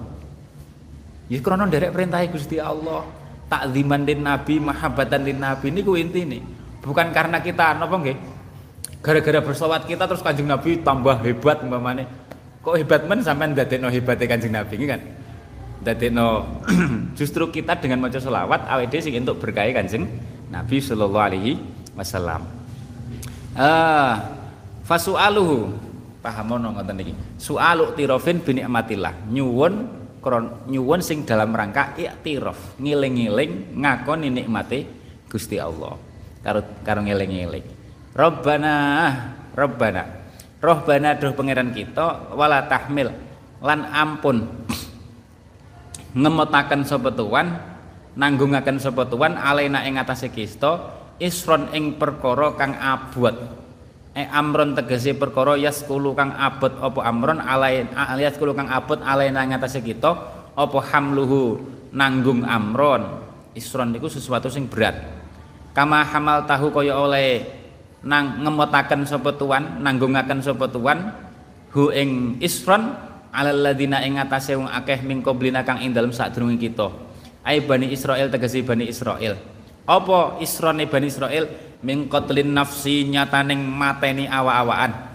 Ya krana nderek perintah Gusti Allah. Takziman lin Nabi, mahabbatan lin Nabi niku intine. Bukan karena kita napa nggih? Gara-gara bersolawat kita terus Kanjeng Nabi tambah hebat umpamane. Kok hebat men sampean ndadekno hebate Kanjeng Nabi iki kan? No justru kita dengan maca selawat dhewe sing entuk berkah Kanjeng Nabi sallallahu alaihi wasallam. Ah, fasualuhu paham ono ngoten iki. Sualu tirofin bi nikmatillah. Nyuwun nyuwun sing dalam rangka iktiraf, ngiling-ngiling ngakoni nikmate Gusti Allah. Karo karo ngiling-ngiling. Rabbana, Rabbana. Rohbana doh pangeran kita wala tahmil lan ampun ngemotaken sapa tuan nanggungaken sapa tuan alaina ing atase kista isron ing perkara kang abot. E amron tegese perkara yaskulu kang abot apa amron alain yaskulu kang abot alaina ing atase kita apa hamluhu nanggung amron. Isron niku sesuatu sing berat. Kama hamal tahu kaya oleh nang ngemotaken sapa tuan nanggungaken sapa hu ing isron alal ladina ing atase wong akeh min qablina kang ing dalem sadurunge kita. Ai bani Israel tegesi bani Israel. Apa isrone bani Israel? Min qatlin nafsi nyataning mateni awa-awaan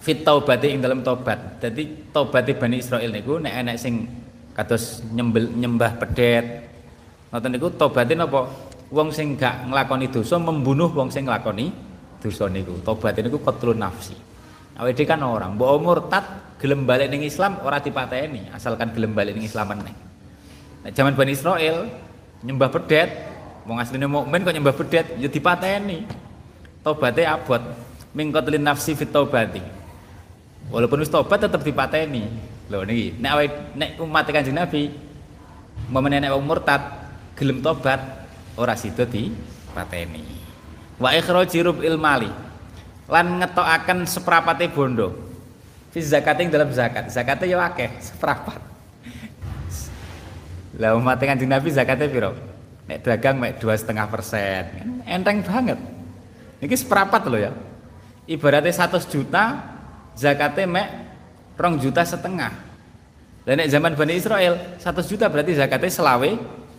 fit taubati ing dalam tobat jadi tobatnya bani Israel niku nek enek sing kados nyembel nyembah pedet ngoten niku tobatin apa wong sing gak nglakoni dosa membunuh wong sing nglakoni dosa niku. Tobat niku qatlun nafsi. Awake kan orang mbok murtad gelem balik ning Islam ora dipateni asalkan gelem balik ning Islam meneh. Nek zaman Bani Israel nyembah bedet, wong asline mukmin kok nyembah bedet ya dipateni. Tobaté abot mingkotlin nafsi fit taubati. Walaupun wis tobat tetep dipateni. Lho niki nek awake nek umat Kanjeng Nabi momen nek wong murtad gelem tobat ora sida dipateni. Wa ikhraji rub'il mali lan ngetokaken seprapate bondo fi zakating dalam zakat. Zakatnya ya akeh seperempat lah umat kanjeng Nabi zakatnya piro? Nek dagang mek dua setengah persen. Enteng banget. Ini seperempat loh ya. Ibaratnya satu juta zakatnya mek rong juta setengah. Dan nek zaman Bani Israel satu juta berarti zakatnya selawe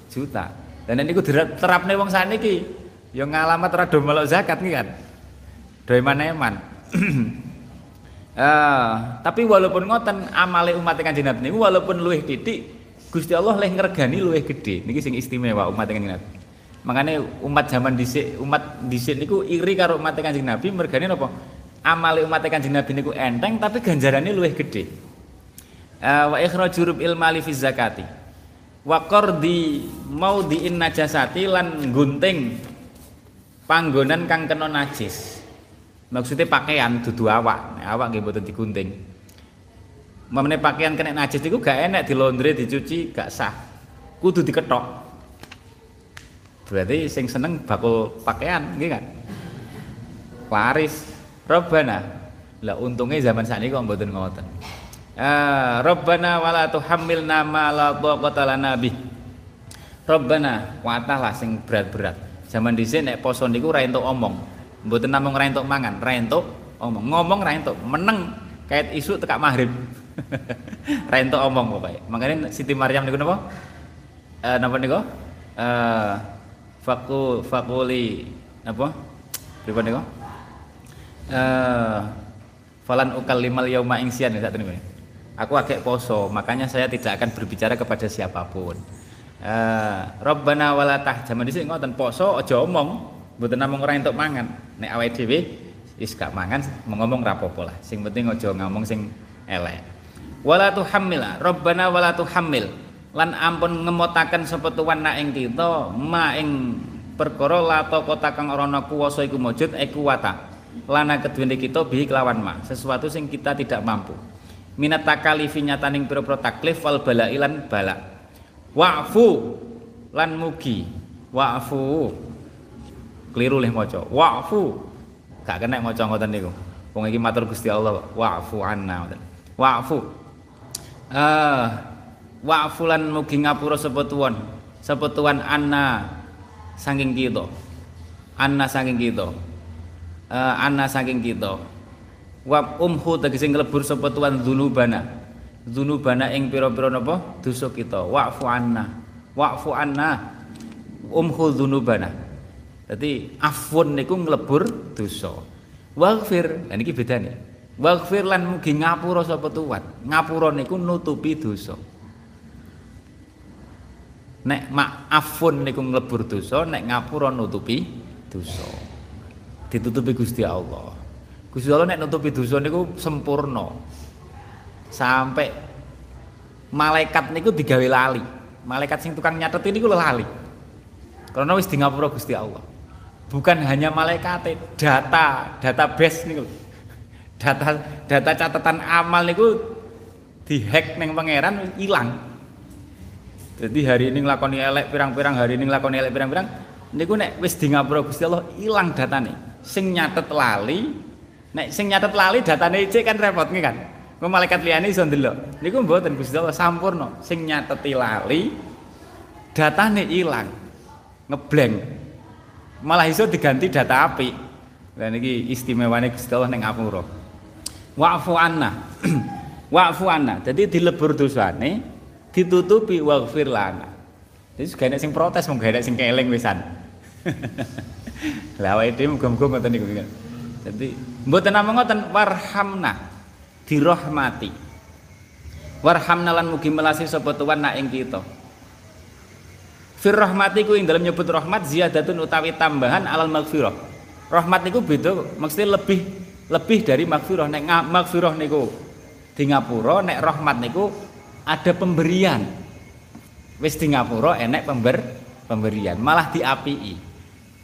juta. Dan ini ku nih wong saniki yang ngalamat rado melok zakat nih kan. Doi eman Uh, tapi walaupun ngoten amale umat Kanjeng Nabi niku walaupun luwih titik Gusti Allah leh ngregani luwih gede. Niki sing istimewa umat Kanjeng Nabi. Makanya umat zaman dhisik umat dhisik niku iri karo umat Kanjeng Nabi mergane napa? Amale umat Kanjeng Nabi niku enteng tapi ganjarane luwih gede. Uh, wa ikhrajur ilmali fi zakati. Wa qardi maudhi'in najasati lan gunting panggonan kang kena najis maksudnya pakaian dudu awak. Awak nggih mboten digunting. Mamane pakaian kena najis itu gak enak dilondre dicuci gak sah. Kudu diketok. Berarti sing seneng bakul pakaian nggih kan? Waris robbana lah untungnya zaman saat ini kok mboten ngoten. Ah robbana wala tuhammilna ma la taqata lana bih. Robbana lah sing berat-berat. Zaman dhisik nek poso niku ora entuk omong Mboten namung ra entuk mangan, ra entuk omong. Ngomong ra entuk, meneng kait isu tekak maghrib. ra entuk omong pokoke. Makane Siti Maryam niku napa? Eh napa niku? Eh faku fakuli apa? Pripun niku? Eh falan limal yauma ingsian saat ini. Aku agak poso, makanya saya tidak akan berbicara kepada siapa pun. Eh Rabbana wala jaman dhisik ngoten poso aja omong mboten namung ora entuk mangan. Nek awake dhewe wis gak mangan ngomong ra apa lah. Sing penting aja ngomong sing elek. Wala tuhammil rabbana wala tuhammil. Lan ampun ngemotaken sapa tuwan nak ing kita ma ing perkara lato kota kang ora ana kuwasa iku mujud e kuwata. Lana kedune kita bi kelawan ma. Sesuatu sing kita tidak mampu. Minat takalifi nyataning pira-pira taklif wal balailan bala. Wa'fu lan mugi. Wa'fu keliru leh maca. Wa'fu. Gak kena maca ngoten niku. Wong iki matur Gusti Allah wa'fu anna. Ngoten wa'fu. Uh, wa'fu lan mugi ngapura sapa tuan? Sapa tuan anna saking kita? Anna saking kita. Uh, anna saking kita. Wa umhu tegese nglebur sapa tuan dzunubana. Dzunubana ing pira-pira napa? Dosa kita. Wa'fu anna. Wa'fu anna. Umhu dzunubana dadi afun niku nglebur dosa. Waghfir lan iki bedane. Waghfir lan mugi ngapura sapa tuan? Ngapura niku nutupi dosa. Nek maafun niku nglebur dosa nek ngapura nutupi dosa. Ditutupi Gusti Allah. Gusti Allah nek nutupi dosa niku sempurna. Sampai malaikat niku digawe lali. Malaikat sing tukang nyatet niku lali. Karena wis di ngapura Gusti Allah bukan hanya malaikat data database niku data data catatan amal niku dihack neng pangeran hilang jadi hari ini nglakoni elek pirang-pirang, hari ini nglakoni elek pirang-pirang, niku nek wis di ngapura Gusti Allah ilang datane. Sing nyatet lali, nek sing nyatet lali datane cek kan repot nih kan. Kok malaikat liyane iso ndelok. Niku mboten Gusti Allah sampurno. Sing nyateti lali datane ilang. Ngeblank. Malah iso diganti data api. Lah niki istimewane Gusti Allah ning ngapura. Wa'fu anna. Wa'fu anna. Jadi dilebur dosane ditutupi waghfir lana. Jadi gak sing protes mung gak sing keling wisan. Lah awake dhewe muga-muga ngoten. Dadi mboten namung ngoten warhamna dirahmati. Warhamna lan mugi melasi sapa tuan nak ing. Fir rahmati ku ing dalam nyebut rahmat ziyadatun utawi tambahan alal maghfirah. Rahmat niku beda maksudnya lebih lebih dari maghfirah. Nek maghfirah niku di ngapura nek rahmat niku ada pemberian. Wis di ngapura enek pember pemberian. Malah diapii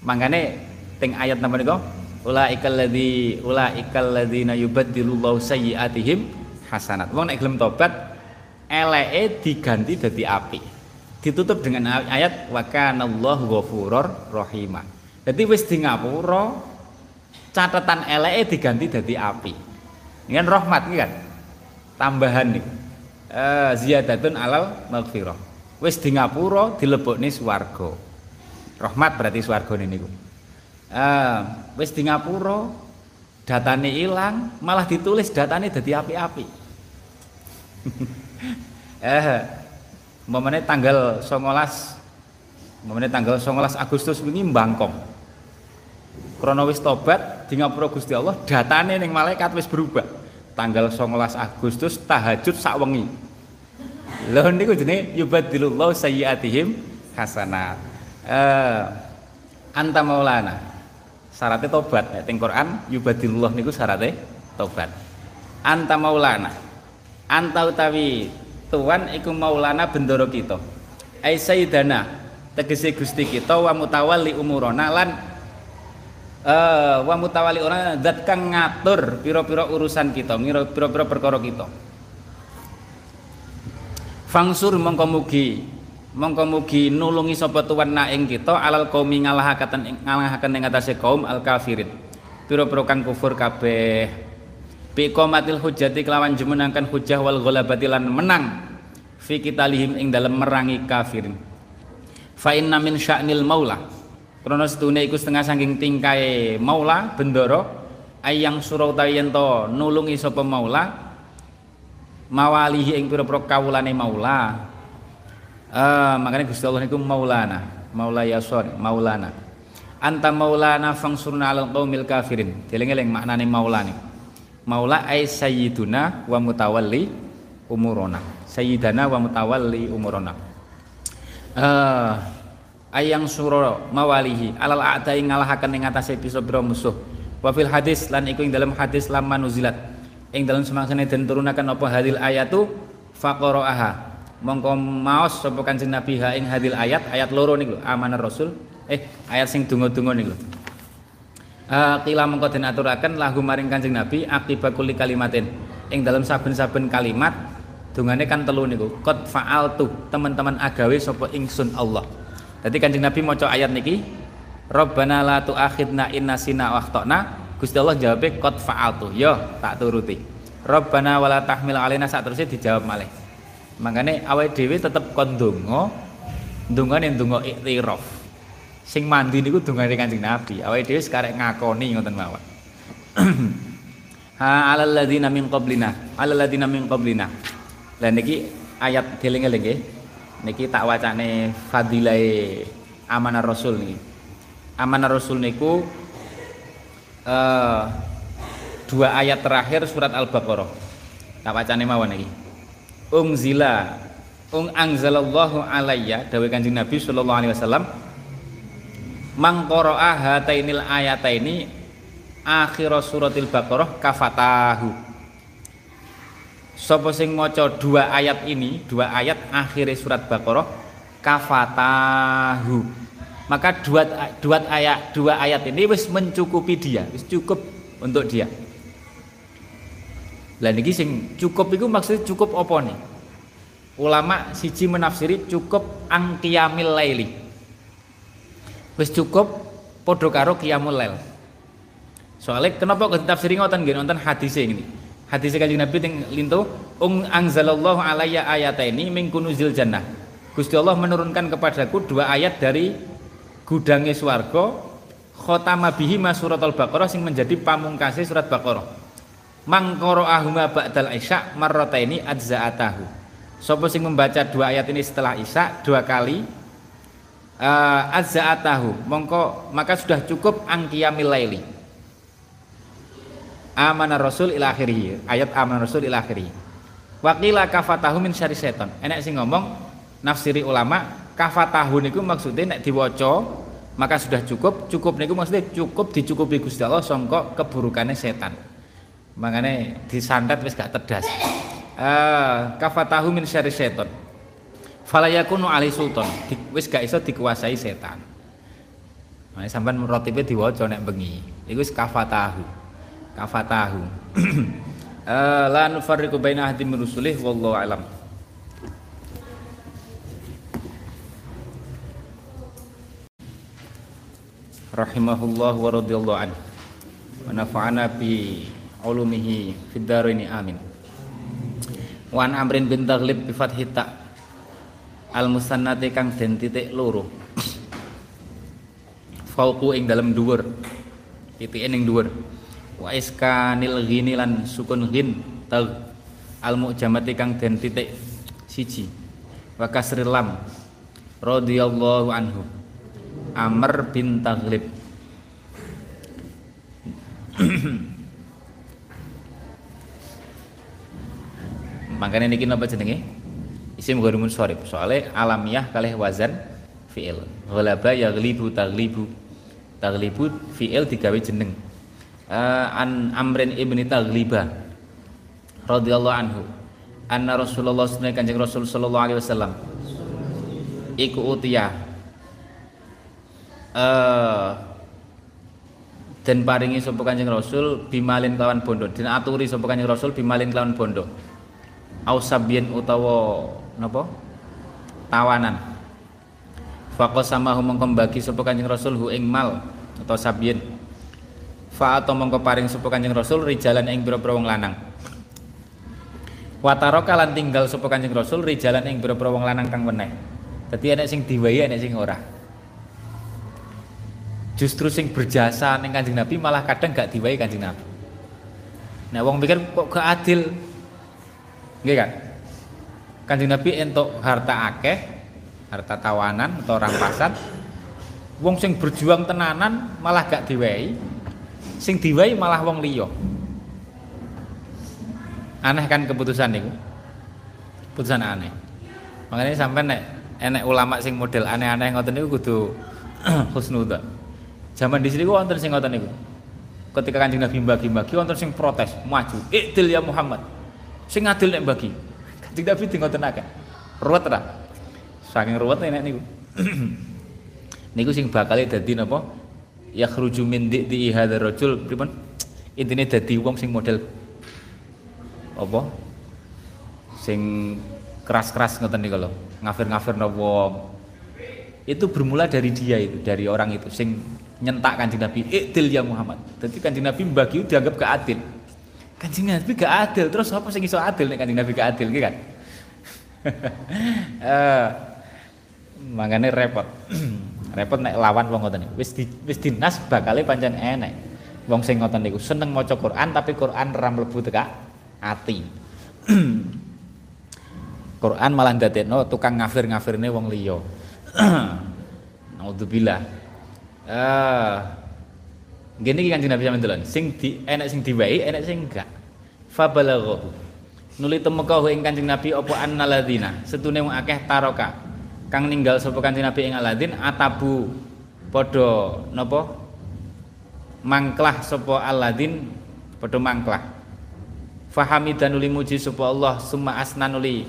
makanya ting ayat nama niku? Ulaikal ladzi ulaikal ladzina yubaddilullahu sayyiatihim hasanat. Wong nek gelem tobat eleke diganti dadi api ditutup dengan ayat wa kanallahu ghafurur rahimah jadi wis di ngapura catatan eleke diganti dadi api ini kan rahmat ini kan tambahan nih uh, ziyadatun alal maghfirah. Wis di ngapura dilebokne swarga. Rahmat berarti swargane niku. Uh, wis di ngapura datane ilang, malah ditulis datane dadi api-api. eh momennya tanggal 19 momennya tanggal 19 Agustus ini mbangkong krono wis tobat di ngapura Gusti Allah datane ning malaikat wis berubah tanggal 19 Agustus tahajud sak wengi. Lho niku jenenge yubadilullahu sayyiatihim hasanat. Eh anta maulana. Syaratnya tobat nek teng Quran yubadilullah niku syaratnya tobat. Anta maulana. Anta utawi Tuhan iku maulana bendoro kita. Ai sayyidana tegese Gusti kita wa mutawalli umurona lan uh, wa mutawali orang zat kang ngatur piro-piro urusan kita piro-piro perkara kita. Fangsur mongko mugi mongko mugi nulungi sapa tuan na ing kita alal qaumi ngalahaken ngalahaken ing kaum al kafirin piro-piro kang kufur kabeh bi qomatil hujjati kelawan jumenangkan hujjah wal ghalabati lan menang. Fi kitalihim ing dalam merangi kafirin. Fa inna min sya'nil maula. Krono setune iku setengah saking tingkai maula bendoro ayang surau tayento nulungi sapa maula mawalihi ing pira-pira kawulane maula. Uh, makanya Gusti Allah niku maulana maula yason maulana. Anta maulana fangsurna alal qaumil kafirin. Eling-eling maknane maulane maula ay sayyiduna wa mutawalli umurona. Sayyidana wa mutawalli umurona. Uh, ayang suro mawalihi. Alal a'dai ngalahaken ing atase pira-pira musuh. Wa fil hadis lan iku ing dalam hadis lama nuzilat ing dalam semangsane den turunaken apa hadil ayatu faqara'aha mongko maos sapa kanjeng Nabi ha ing hadil ayat ayat loro niku amanah rasul. Eh ayat sing donga-donga niku Uh, kila mengko den aturaken lahu maring Kanjeng Nabi akibat kuli kalimatin ing dalam saben-saben kalimat dungane kan telu niku qad fa'altu teman-teman agawe sapa ingsun Allah jadi Kanjeng Nabi maca ayat niki, Rabbana la tu'akhidna inna sina wa akhtana. Gusti Allah jawab qad fa'altu. Yo, tak turuti. Rabbana wala tahmil alaina sak terusnya dijawab malih. Makanya awake dhewe tetep kon donga, ndongane ndonga iktiraf. Sing mandi niku dungane Kanjeng Nabi. Awake dhewe sekarek ngakoni ngoten mawon. ha alal ladzina min qablina, alal ladzina min qablina. Lah niki ayat dieling-eling nggih. Niki tak wacane fadilai amanah Rasul niki. Amanah Rasul niku uh, dua ayat terakhir surat Al-Baqarah. Tak wacane mawon niki. Ungzila ung anzalallahu alayya dawuh Kanjeng Nabi sallallahu alaihi wasallam mangqara'a hatainil ayataini akhir suratil baqarah kafatahu. Sapa sing maca dua ayat ini dua ayat akhir surat baqarah kafatahu. Maka dua dua ayat dua ayat ini wis mencukupi dia wis cukup untuk dia. Lah niki sing cukup itu maksudnya cukup apa nih? Ulama siji menafsiri cukup angkiyamil laili wis cukup podo karo qiyamul lail. Soalnya kenapa kok ditafsiri ngoten nggih? Nonton hadis ini hadis kanjeng Nabi yang lintu ung anzalallahu alayya ayataini min kunuzil jannah. Gusti Allah menurunkan kepadaku dua ayat dari gudangnya swarga khotama bihi suratul baqarah sing menjadi pamungkasnya surat baqarah. Mangkoro ahuma ba'dal isya marrataini adza'atahu Sopo sing membaca dua ayat ini setelah Isya dua kali uh, azza'atahu. Mongko maka sudah cukup angkiyamil laili. Amana rasul ila akhirih. Ayat amana rasul ila akhirih. Waqila kafatahu min syari setan enek sing ngomong nafsiri ulama kafatahu niku maksudnya nek diwaca maka sudah cukup. Cukup niku maksudnya cukup dicukupi Gusti Allah sangka keburukannya setan. Makanya disandat wis gak tedas. Uh, kafatahu min syarri setan fala yakunu ali sultan wis gak iso dikuasai setan Nah, sampean rotipe diwaca nek bengi. Iku wis kafatahu. Kafatahu. uh, la nufarriqu baina ahadin min wallahu alam. Rahimahullah wa radhiyallahu anhu. Wa nafa'ana bi ulumihi fid amin. Wan Amrin bin Taghlib bi fathita al musannati kang den titik loro. Fauqu ing dalam dhuwur. Titike ning dhuwur. Wa iskanil ghini lan sukun ghin tag al mu'jamati kang den titik siji. Wa kasril lam radhiyallahu anhu. Amr bin Taghlib makanya niki napa jenenge isim ghairumun sharif. Soalnya alamiah kalih wazan fi'il. Ghalaba yaghlibu taghlibu. Taghlibu fi'il digawe jeneng. Uh, an amrin ibni taghliba radhiyallahu anhu. Anna Rasulullah sallallahu kanjeng Rasul sallallahu alaihi wasallam. Iku utia uh, dan paringi sapa kanjeng Rasul bimalin kelawan bondo. Dan aturi sapa kanjeng Rasul bimalin kelawan bondo. Au sabien utawa napa? Tawanan. Faqasamahu mongko bagi sapa Kanjeng Rasul hu ing mal atau sabien fa atau mongko paring sapa Kanjeng Rasul rijalan ing pira-pira wong lanang. Wataro kalan tinggal sapa Kanjeng Rasul rijalan ing pira-pira wong lanang kang weneh. Dadi enek sing diwahi enek sing ora. Justru sing berjasa ning Kanjeng Nabi malah kadang gak diwahi Kanjeng Nabi. Nah wong pikir kok gak adil? Nggih kan? Kanjeng Nabi entuk harta akeh, harta tawanan atau rampasan. Wong sing berjuang tenanan malah gak diwehi. Sing diwehi malah wong liya. Aneh kan keputusan niku? Keputusan aneh. Makanya sampai nek enek ulama sing model aneh-aneh ngoten niku kudu husnudzon. Zaman di sini kok wonten sing ngoten niku. Ketika Kanjeng Nabi bagi-bagi wonten sing protes, maju. Iktil ya Muhammad sing adil nek bagi Nabi di ngoten akeh ruwet ra saking ruwet nek niku. Niku sing bakal dadi napa? Yakhruju min di hadzal rajul. Pripun? Intine dadi wong sing model. Apa? Sing keras-keras ngoten niku lho. Ngafir-ngafir wong itu bermula dari dia itu dari orang itu. Sing nyentak kanjeng Nabi iktil ya Muhammad. Jadi kanjeng Nabi membagi dianggap keadil Kanjeng Nabi gak adil, terus apa sing iso adil nek Kanjeng Nabi gak adil kan? uh, makanya repot. repot nek lawan wong ngoten wis di, wis dinas bakale pancen enek. Wong sing ngoten niku seneng maca Quran tapi Quran ora mlebu teka ati. Quran malah ndadekno tukang ngafir-ngafirne wong liya. Naudzubillah eh gini iki Kanjeng Nabi sampeyan sing di enek sing diwai enek sing enggak. Fabalaghu nuli temeka ing Kanjeng Nabi apa annalladzina setune wong akeh taroka. Kang ninggal sapa Kanjeng Nabi ing Aladin atabu. Padha napa? Mangklah sapa Aladin padha mangklah. Fahamidan nuli muji sapa Allah summa asna nuli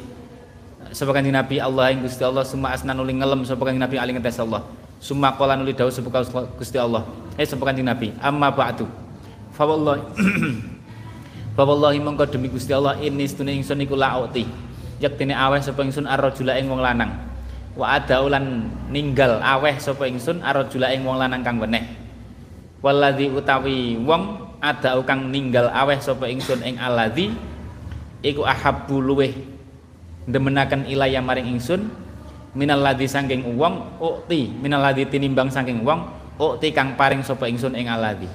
sapa Kanjeng Nabi Allah ing Gusti Allah summa asna nuli ngelem sapa Kanjeng Nabi aling ngetes Allah. Summa qala nuli dawuh sapa Gusti Allah eh sapa Kanjeng Nabi? Amma ba'du. Fa wallahi fa wallahi mongko demi Gusti Allah ini stune ingsun iku la'uti yaktine aweh sapa ingsun ar-rajula ing wong lanang. Wa adaulan ninggal aweh sapa ingsun arajula ing wong lanang kang weneh. Waladzi utawi wong ada kang ninggal aweh sapa ingsun ing aladzi iku ahabbu luweh. Demenaken ilaya maring ingsun minal ladzi saking wong ukti minal ladzi tinimbang saking wong ukti kang paring sapa ingsun ing aladzi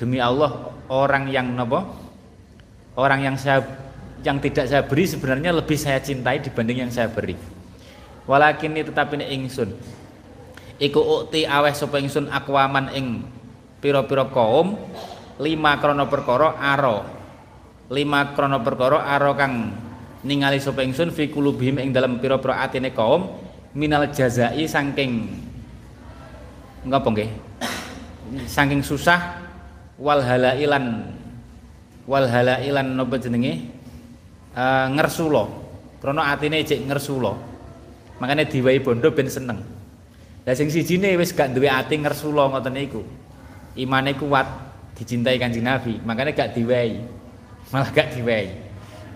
demi Allah orang yang napa orang yang saya yang tidak saya beri sebenarnya lebih saya cintai dibanding yang saya beri. Walakin ini tetapi ini ingsun. Iku ukti aweh sapa ingsun akwaman ing pira-pira kaum lima krono perkara aro. Lima krono perkara aro kang ningali sapa ingsun fi kulubihim ing dalam pira-pira atine kaum minal jazai saking ngapa nggih. Saking susah wal halailan wal halailan napa jenenge? Uh, ngersula krana atine cek ngersula makanya diwai bondo ben seneng. Lah sing sijine wis gak duwe ati ngersula ngoten niku. Imane kuat dicintai kanjeng Nabi. Makanya gak diwai malah gak diwai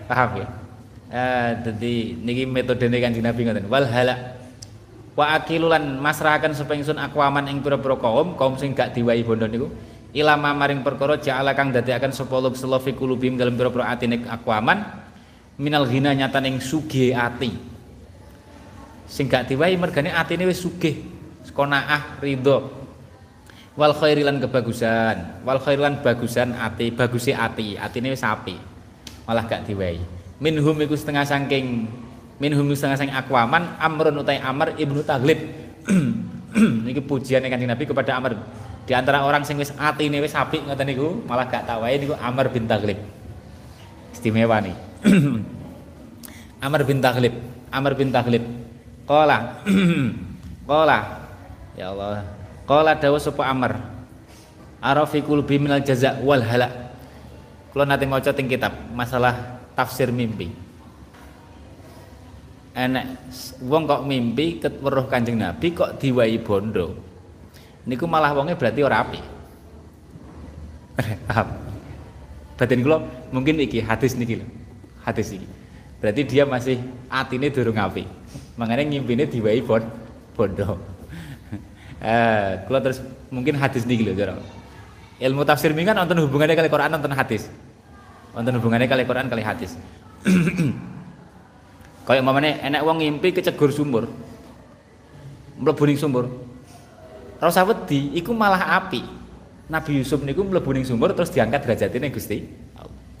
paham ya eh dadi niki metodene kanjeng Nabi ngoten. Wal hala wa akilulan masrahaken supaya ingsun akwaman ing pira-pira kaum kaum sing gak diwai bondo niku. Ilama maring perkara ja'ala kang dadekaken sapa lub selofi kulubim dalam pira-pira atine akwaman minal ghina nyataning suge ati. Sing gak diwahi mergane atine wis sugih qanaah ridho. Wal khairilan kebagusan wal khairilan bagusan ati bagusi ati atine wis api malah gak diwahi. Minhum iku setengah saking minhum setengah saking akwaman amrun utai amr ibnu taglib niki pujian kanjeng Nabi kepada Amr. Di antara orang sing wis atine wis apik ngoten niku malah gak tak wae niku Amr bin Taglib istimewa nih. Amr bin Taglib Amr bin Taglib Qala Qala. Ya Allah. Qala dawa sapa Amr. Arafi kulbi minal jaza wal halak mau teng kitab masalah tafsir mimpi enek wong kok mimpi ketweruh Kanjeng Nabi kok diwai bondo? Niku malah wonge berarti ora api batin kula mungkin iki hadis niki lho. Hadis iki. Berarti dia masih atine durung api makanya ngimpine diwai bon bondo. Eh kalau terus mungkin hadis nih lho cara ilmu tafsir ini kan nonton hubungannya kali Quran nonton hadis. Nonton hubungannya kali Quran kali hadis kayak mamane enak uang ngimpi kecegur sumur. Mlebu ning sumur. Rasa wedi iku malah api. Nabi Yusuf niku mlebu ning sumur terus diangkat derajatine Gusti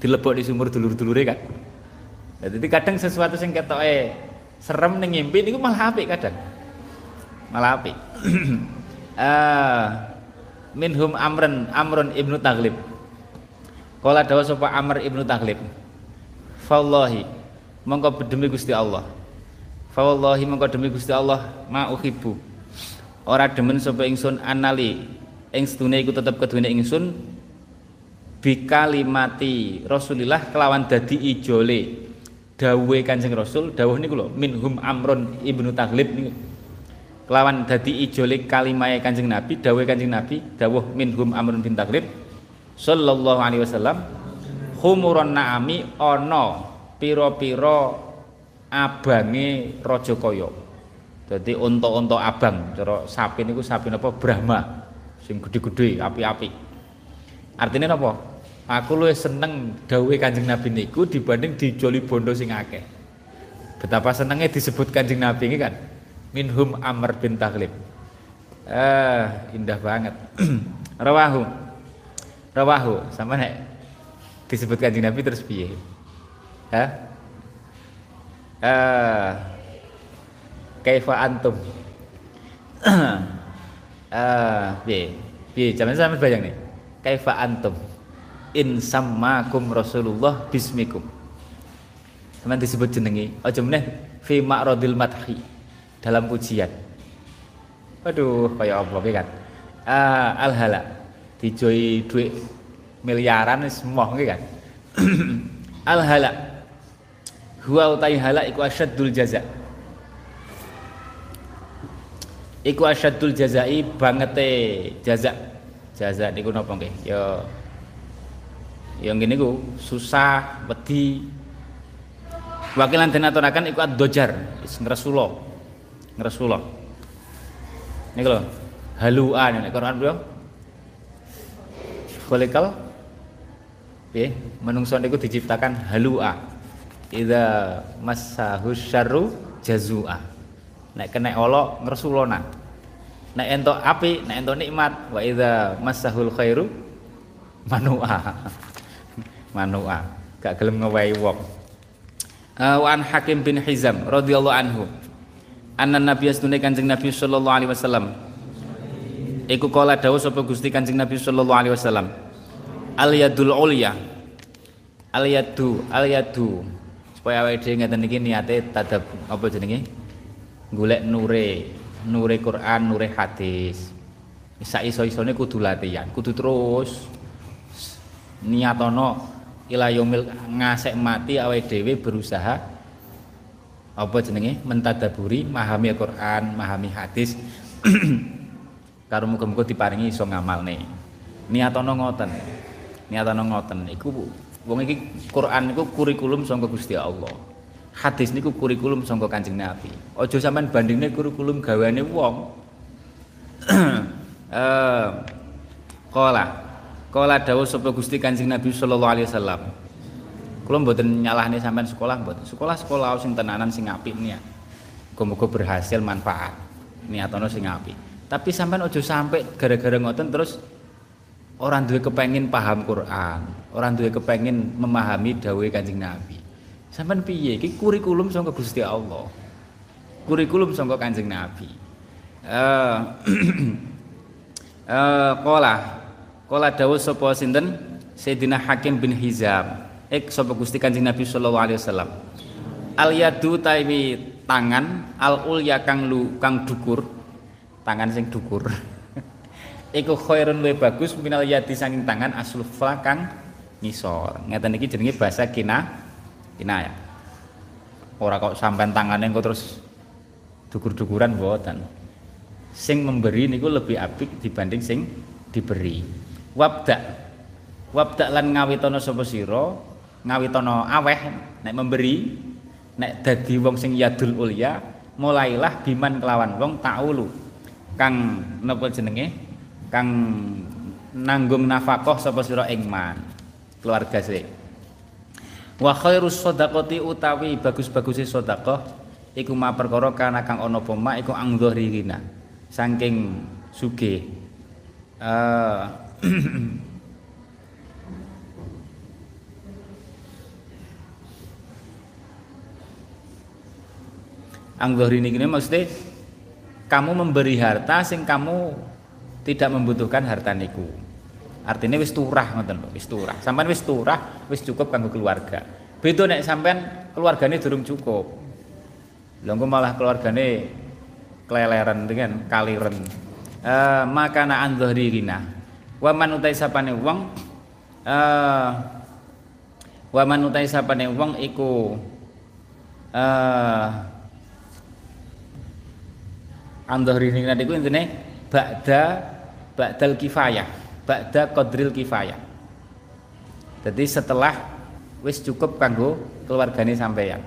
dilebok di sumur dulur-dulure kan jadi kadang sesuatu sing ketoke serem ning ngimpi niku malah apik kadang. Malah apik uh, minhum amrun amrun ibnu taglib kala dawa sapa amr ibnu taglib fallahi mongko demi Gusti Allah. Fawallahi mongko demi Gusti Allah ma uhibbu ora demen sapa ingsun anali. Ing sedune iku tetep kedune ingsun bikalimati Rasulillah kelawan dadi ijole. Dawuhe Kanjeng Rasul dawuh niku lho minhum Amrun ibnu Taglib niku. Kelawan dadi ijole kalimahe Kanjeng Nabi dawuhe Kanjeng Nabi dawuh minhum Amrun bin Taglib sallallahu alaihi wasallam khumuron naami ana pira-pira abange raja kaya dadi unta-unta abang cara sapi niku sapi napa Brahma sing gedhe-gedhe api-api artinya napa Aku luwih seneng dawuhe Kanjeng Nabi niku dibanding dijoli bondo sing akeh. Betapa senengnya disebut Kanjeng Nabi ini kan. Minhum Amr bin. Eh, indah banget. rawahu. Rawahu sama nek disebut kanjeng Nabi terus piye? Hah? Eh, kaifa antum? eh, piye? Piye? Jangan sampai bayang nih. Kaifa antum? In sammakum Rasulullah bismikum. Sama disebut jenengi. Aja meneh fi ma'radil madhi dalam pujian Waduh, kayak apa kan? Uh, alhala dijoi duit miliaran semua kan. alhala huwa utai hala iku asyaddul jaza. Iku asyaddul jazai bangete jaza. Jaza niku napa nggih? Ya yang gini ku susah, wedi. Wakilan den aturaken iku ad-dojar, ngresulo. Ngresulo. Ini kalau halua nih Quran bro. Kholikal ya, menungso niku diciptakan halua. Ida masahu syarru jazua. Nek kena olok ngresulona. Nek entok api, nek entok nikmat, wa idza masahul khairu manua. manua. Gak gelem ngewehi wong. Uh, wa an Hakim bin Hizam radhiyallahu anhu anna nabi astune kanjeng nabi sallallahu alaihi wasallam iku kala dawuh sapa Gusti kanjeng nabi sallallahu alaihi wasallam al yadul ulya al yadu al yadu supaya awake dhewe ngeten iki niate tadab apa jenenge? Golek nure nure Quran nure hadis. Sak iso-isone kudu latihan kudu terus. Niatono ila yaumil ngasek mati awake dhewe berusaha apa jenenge? Mentadaburi memahami Al-Qur'an, memahami hadis. Karo muga-muga diparingi iso ngamalne. Niatono ngoten. Niatono ngoten. Iku wong iki Quran niku kurikulum sangka Gusti Allah. Hadis niku kurikulum sangka Kanjeng Nabi. Aja sampean bandingne kurikulum gaweane wong. eh Qala Qala dawuh sapa Gusti Kanjeng Nabi sallallahu alaihi wasallam. Kula mboten nyalahne sampean sekolah mboten. Sekolah-sekolah sing tenanan sing apik niat. Muga-muga berhasil manfaat. Niatono sing apik. Tapi sampean ojo sampai gara-gara ngoten terus orang duwe kepengin paham Quran, orang duwe kepengin memahami dawuhe Kanjeng Nabi. Sampean piye? Iki kurikulum sangka Gusti Allah. Kurikulum sangka Kanjeng Nabi. Eh eh qala qala dawuh sapa sinten Sayyidina Hakim bin Hizam ek sapa Gusti Kanjeng Nabi sallallahu alaihi wasallam al yadu taimi tangan al ulya kang lu kang dukur tangan sing dukur iku khairun luwih bagus minal yadi saking tangan aslufla kang ngisor. Ngeten iki jenenge bahasa kina kina ya. Ora kok sampean tangane kok terus dukur-dukuran mboten. Sing memberi niku lebih apik dibanding sing diberi. Wabda wabda lan ngawitono sapa sira? Ngawitono aweh nek memberi nek dadi wong sing yadul ulya mulailah biman kelawan wong taulu. Kang napa jenenge kang nanggung nafkah sapa sira ing man keluarga sih wa khairus shadaqati utawi bagus-baguse sedekah iku ma perkara kana kang ana apa mak iku angdhirina saking sugih. Uh, Anggohri ini maksudnya kamu memberi harta sing kamu tidak membutuhkan harta niku. Artinya wis turah ngoten lho, wis turah. Sampeyan wis turah, wis cukup kanggo keluarga. Beda nek sampean keluargane durung cukup. Lha malah keluargane keleleran dengan kaliren. Uh, maka na andhri rina. Wa man utai sapane wong uh, wa man utai sapane wong iku uh, andhari nanti iku intine ba'da ba'dal kifayah. Ba'da qadril kifayah. Jadi setelah wis cukup kanggo keluargane sampeyan.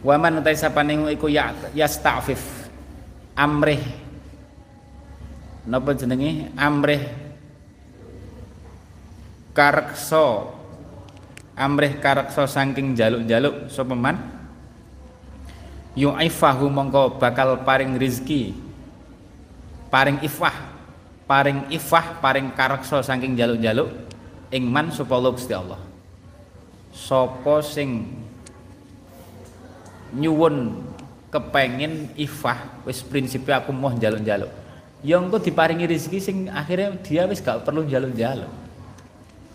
Waman utai sapane iku ya yastafif. Amrih. Napa jenenge? Amrih kareksa. Amrih kareksa saking jaluk-jaluk sapa man? Yu'ifahu mongko bakal paring rizki. Paring ifah paring ifah paring kareksa saking jaluk-jaluk ing man sapa Gusti Allah. Sapa sing nyuwun kepengin ifah wis prinsipnya aku mau jaluk-jaluk. Ya engko diparingi rezeki sing akhirnya dia wis gak perlu jaluk-jaluk.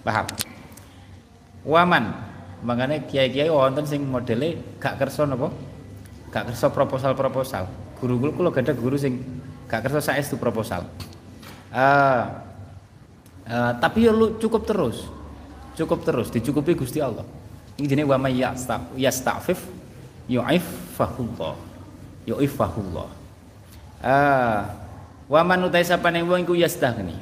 Paham? Waman. Makanya kiai-kiai wonten sing modele gak kersa napa? Gak kersa proposal-proposal. Guru-guru kula gada guru sing gak kersa saestu proposal uh, uh, tapi ya lu cukup terus. Cukup terus dicukupi Gusti Allah. Ini jenis wa may yasta'fif yu'ifahullah yu'ifahullah uh, wa man utai sapane wong iku yastaghni.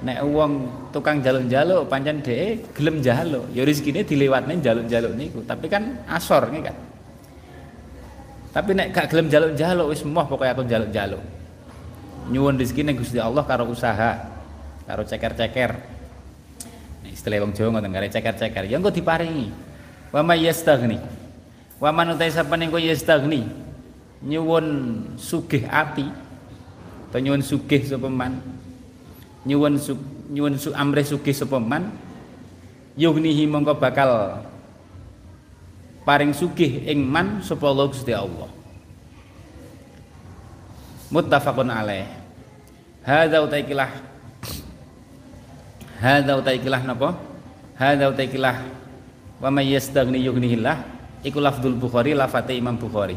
Nek wong tukang jaluk-jaluk pancen dhek gelem jaluk. Ya rezekine dilewatne jaluk-jaluk niku. Tapi kan asor nih kan tapi nek gak gelem jaluk-jaluk wis moh pokoknya aku jaluk-jaluk. Nyuwun rezeki ning Gusti Allah karo usaha, karo ceker-ceker. Nek istilah wong Jawa ngoten ceker-ceker, ya engko diparingi. Wa may yastaghni. Wa man utai sapa ning yastaghni. Nyuwun sugih ati. Atau nyuwun sugih sapa man. Nyuwun su, nyuwun su amrih sugih sapa man. Mongko bakal paring sugih ing man sapa Gusti Allah muttafaqun alaih hadza utaikilah hadza utaikilah napa? Hadza utaikilah wa may yastaghni yughnihillah. Iku lafdzul bukhari lafate imam bukhari.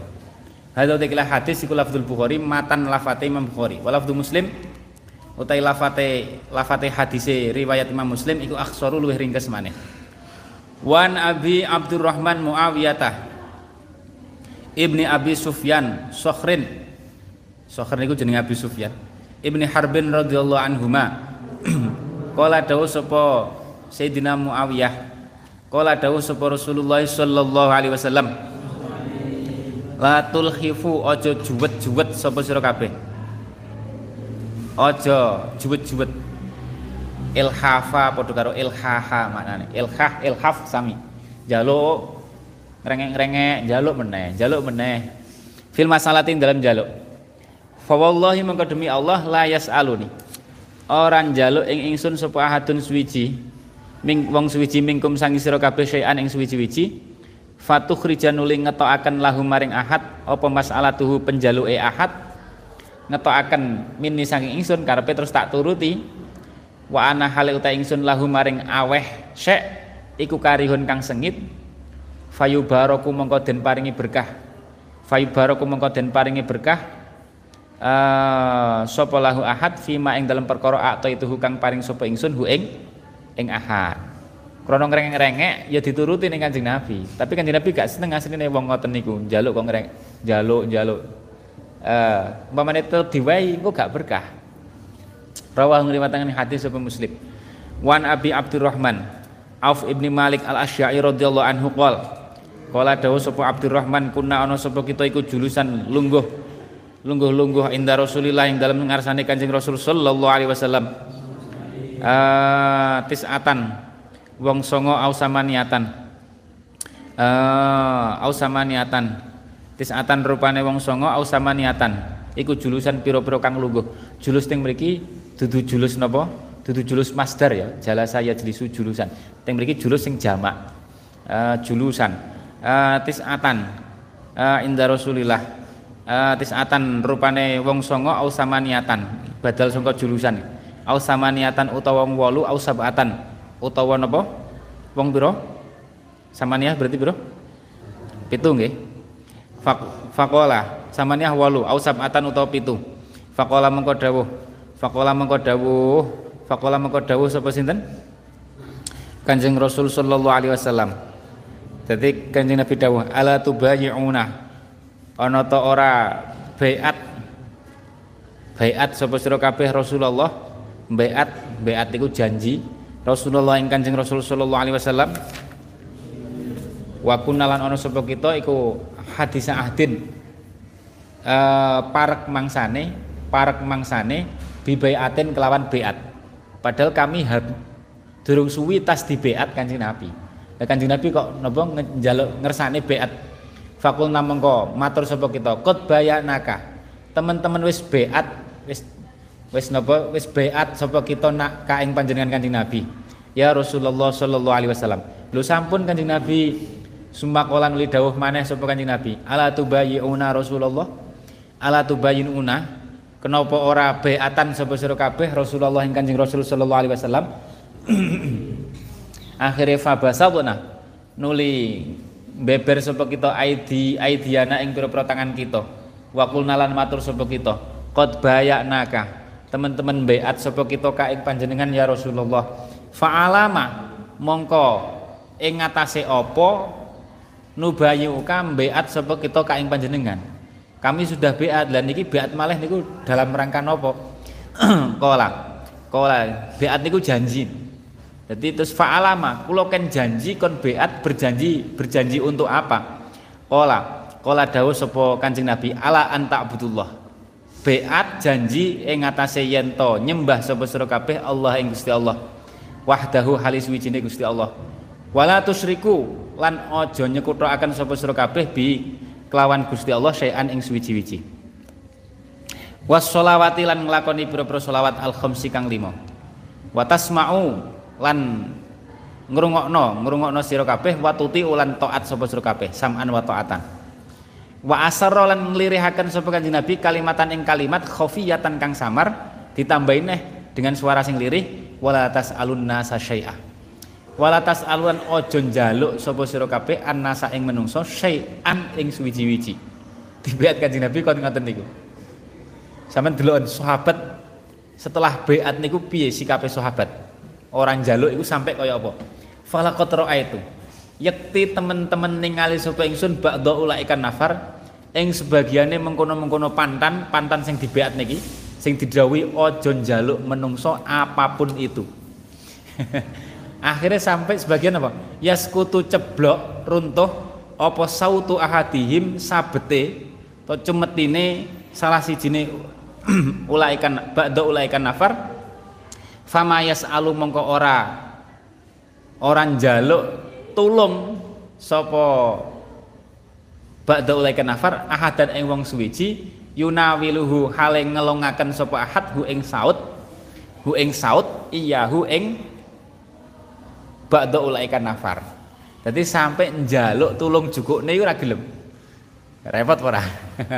Hadza utaikilah hadis iku lafdzul bukhari matan lafate imam bukhari. Wa lafdzu muslim utai lafate lafate hadise riwayat imam muslim iku akhsaru luwih ringkes maneh. Wan Abi Abdurrahman Muawiyah Ibni Abi Sufyan Sokhrin. Sokhrin itu jeneng Abi Sufyan Ibni Harbin radhiyallahu anhuma. Kala dawuh sapa Sayyidina Muawiyah. Kala dawuh sapa Rasulullah sallallahu alaihi wasallam. La tulkhifu aja juwet-juwet sapa sira kabeh? Aja juwet-juwet. Ilhafa padha karo ilhaha maknane. Ilhah ilhaf sami. Jaluk ngrengek-ngrengek jaluk meneh jaluk meneh. Fil masalatin dalam jaluk fa wallahi mengko demi Allah la yasaluni. Orang jaluk ing ingsun sapa ahadun suwiji ming wong suwiji mingkum sangi sira kabeh syai'an ing suwiji-wiji fatukhrijan nuli ngetokaken lahu maring ahad apa masalatuhu penjaluke ahad ngetokaken mini sangi ingsun karepe terus tak turuti wa ana hale uta ingsun lahu maring aweh syek iku karihun kang sengit fayubaraku mongko den paringi berkah fayubaraku mongko den paringi berkah uh, sapa lahu ahad fima ing dalam perkara atau itu kang paring sapa ingsun hu ing ing ahad. Krana ngrengek-rengek ya dituruti ning Kanjeng Nabi. Tapi Kanjeng Nabi gak seneng asline wong ngoten niku. Njaluk kok ngreng njaluk njaluk. Eh uh, umpamane tetep diwai engko gak berkah. Rawah ngriwataken hadis sapa Muslim. Wan Abi Abdurrahman Auf ibni Malik al Asy'ari radhiyallahu anhu qol. Qala dawuh sapa Abdurrahman kunna ana sapa kita iku julusan lungguh lungguh-lungguh inda Rasulillah yang dalam ngarsane Kanjeng Rasul sallallahu alaihi wasallam. Uh, tisatan. Wong songo ausamaniatan. Uh, ausamaniatan. Tisatan rupane wong songo ausamaniatan. Iku julusan piro-piro kang lungguh. Julus teng mriki dudu julus napa? Dudu julus masdar ya jala saya jelisu julusan. Teng mriki julus sing jamak. Uh, julusan. Uh, tisatan. Uh, inda Rasulillah uh, tisatan rupane wong songo au samaniatan. Badal sangka julusan. Au samaniatan utawa wong wolu au sabatan. Utawa napa wong pira samaniah berarti pira pitu nggih. Fakola samaniah walu au sabatan utawa pitu. Fakola mengko dawuh. Fakola mengko dawuh, fakola mengko dawuh sapa sinten? Kanjeng Rasul sallallahu alaihi wasallam. Dadi Kanjeng Nabi dawuh, "Ala tubayyi'una?" Ana ta ora baiat? Baiat sapa sira kabeh Rasulullah? Baiat baiat iku janji Rasulullah ing Kanjeng Rasul sallallahu alaihi wasallam. Wa kunalan ana sapa kita iku hadis ahdin. Uh, parek mangsane parek mangsane bibayatin kelawan beat padahal kami har durung suwi tas di beat kanjeng Nabi. Kanjeng Nabi kok nopo njaluk ngersane beat fakul namengko matur sapa kita? Kot bayanaka teman-teman wis beat wis wis napa wis baiat sapa kita nak kaing panjenengan Kanjeng Nabi? Ya Rasulullah sallallahu alaihi wasallam. Lho sampun Kanjeng Nabi sumakola nuli dawuh maneh sapa Kanjeng Nabi? Ala tubayyuna Rasulullah? Ala tubayyuna kenapa ora baiatan sapa sira kabeh Rasulullah ing Kanjeng Rasul sallallahu alaihi wasallam? Akhirnya fabasabuna nuli beber sapa kita aidi aidiana ing pira-pira tangan kita. Wa nalan matur sapa kita qad bayaknaka. Teman-teman beat sapa kita ka ing panjenengan ya Rasulullah. Fa'alama mongko ing ngatasé apa nubayuka beat sapa kita ka ing panjenengan? Kami sudah beat dan niki beat malih niku dalam rangka napa kola kola beat niku janji jadi terus fa'alama, kulo kan janji kon beat berjanji berjanji untuk apa? Kola, kola dawu sopo kancing Nabi ala anta abdullah. Beat janji ing ngatasé yen nyembah sapa sira kabeh Allah ing Gusti Allah. Wahdahu halis wijine Gusti Allah. Wala tusriku lan aja nyekuthaken sapa sira kabeh bi kelawan Gusti Allah syai'an ing suwiji-wiji. Was sholawati lan nglakoni pira-pira sholawat al khamsi kang lima. Wa tasma'u lan ngrungokno ngrungokno sira kabeh wa tuti ulan taat sapa sira kabeh sam'an wa taatan. Wa asarra lan nglirihaken sapa kanjeng Nabi kalimatan ing kalimat khafiyatan kang samar ditambahin neh dengan suara sing lirih wala tasalun nasa syai'a. Wala tasalun ojo njaluk sapa sira kabeh annasa ing menungso syai'an ing suwiji-wiji. Dibeat kanjeng Nabi kon ngoten niku? Sampean delok sahabat setelah beat niku piye sikape sahabat orang jaluk itu sampai kaya apa? Falaqat itu yakti teman-teman ningali sapa ingsun ba'da ulaikan nafar ing sebagiannya mengkono-mengkono pantan pantan sing dibeat niki sing didhawuhi aja njaluk menungso apa pun itu. Akhirnya sampai sebagian apa? Yaskutu ceblok runtuh apa sautu ahadihim sabete atau cumetine salah sijine ulaikan ba'da ulaikan nafar fama alu mongko ora. Orang jaluk tulung sapa ba'da ulai nafar ahadan ing wong suwiji yunawiluhu hale ngelongaken sapa ahad hu ing saut hu ing saut iya hu ing ba'da ulai nafar. Jadi sampai njaluk tulung jukukne ora gelem. Repot ora?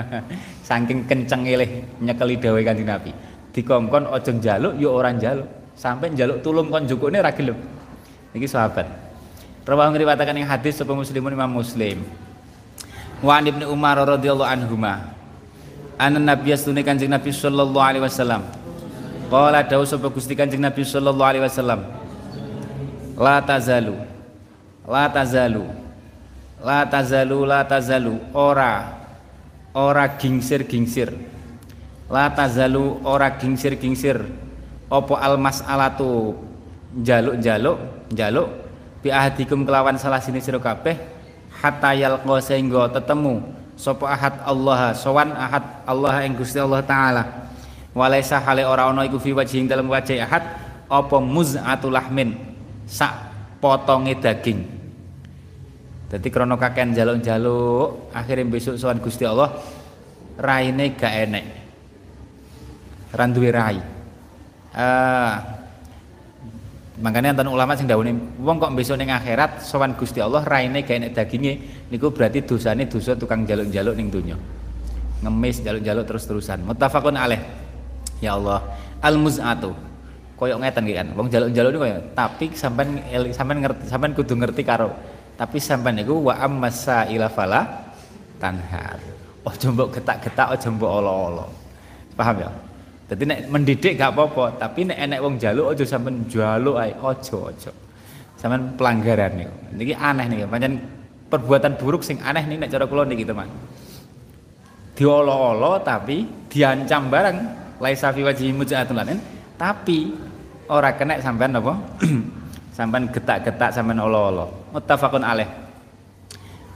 Saking kenceng ilih nyekeli dawuh kanjeng Nabi. Dikongkon aja njaluk yo ya ora njaluk sampai njaluk tulung kon jukune ra gelem. Iki sahabat. Rawang ngriwataken ing hadis sapa muslimun Imam Muslim. Wa Ibnu Umar radhiyallahu anhuma. Anan Nabi astune Kanjeng Nabi sallallahu alaihi wasallam. Qala dawuh sapa Gusti Kanjeng Nabi sallallahu alaihi wasallam. La tazalu. La tazalu. La tazalu la tazalu. Ora. Ora gingsir-gingsir. La tazalu ora gingsir-gingsir opo almas alatu jaluk jaluk bi ahadikum kelawan salah sini sira kabeh hatta yalqa sehingga tetemu sapa ahad Allah sowan ahad Allah ing Gusti Allah taala. Walaisa hale ora ana iku fi wajhin dalam wajah ahad apa muz'atul lahmin sak potonge daging. Jadi krono kakean jaluk-jaluk akhirnya besok sowan Gusti Allah raine gak enek. Randuwe rai uh, makanya enten ulama sing dawuh wong kok besok ning akhirat sowan Gusti Allah raine gawe nek daginge niku berarti dosane dosa tukang jaluk-jaluk ning donya. Ngemis jaluk-jaluk terus-terusan. Muttafaqun alaih. Ya Allah al muz'atu koyok ngeten kan? Wong jaluk-jaluk niku koyo tapi sampean sampean ngerti sampean kudu ngerti karo. Tapi sampean niku wa ammasa ila fala tanhar. Oh mbok getak-getak oh mbok olo-olo. Paham ya jadi nek mendidik gak apa-apa, tapi nek enek wong jaluk aja sampean jaluk ae, aja aja. Sampean pelanggaran niku. Niki aneh nih, pancen perbuatan buruk sing aneh nih nek cara kula niki teman. Diolo-olo tapi diancam bareng laisa fi wajhi lanen, tapi ora kena sampean apa? sampean getak-getak sampean olo-olo. Muttafaqun alaih.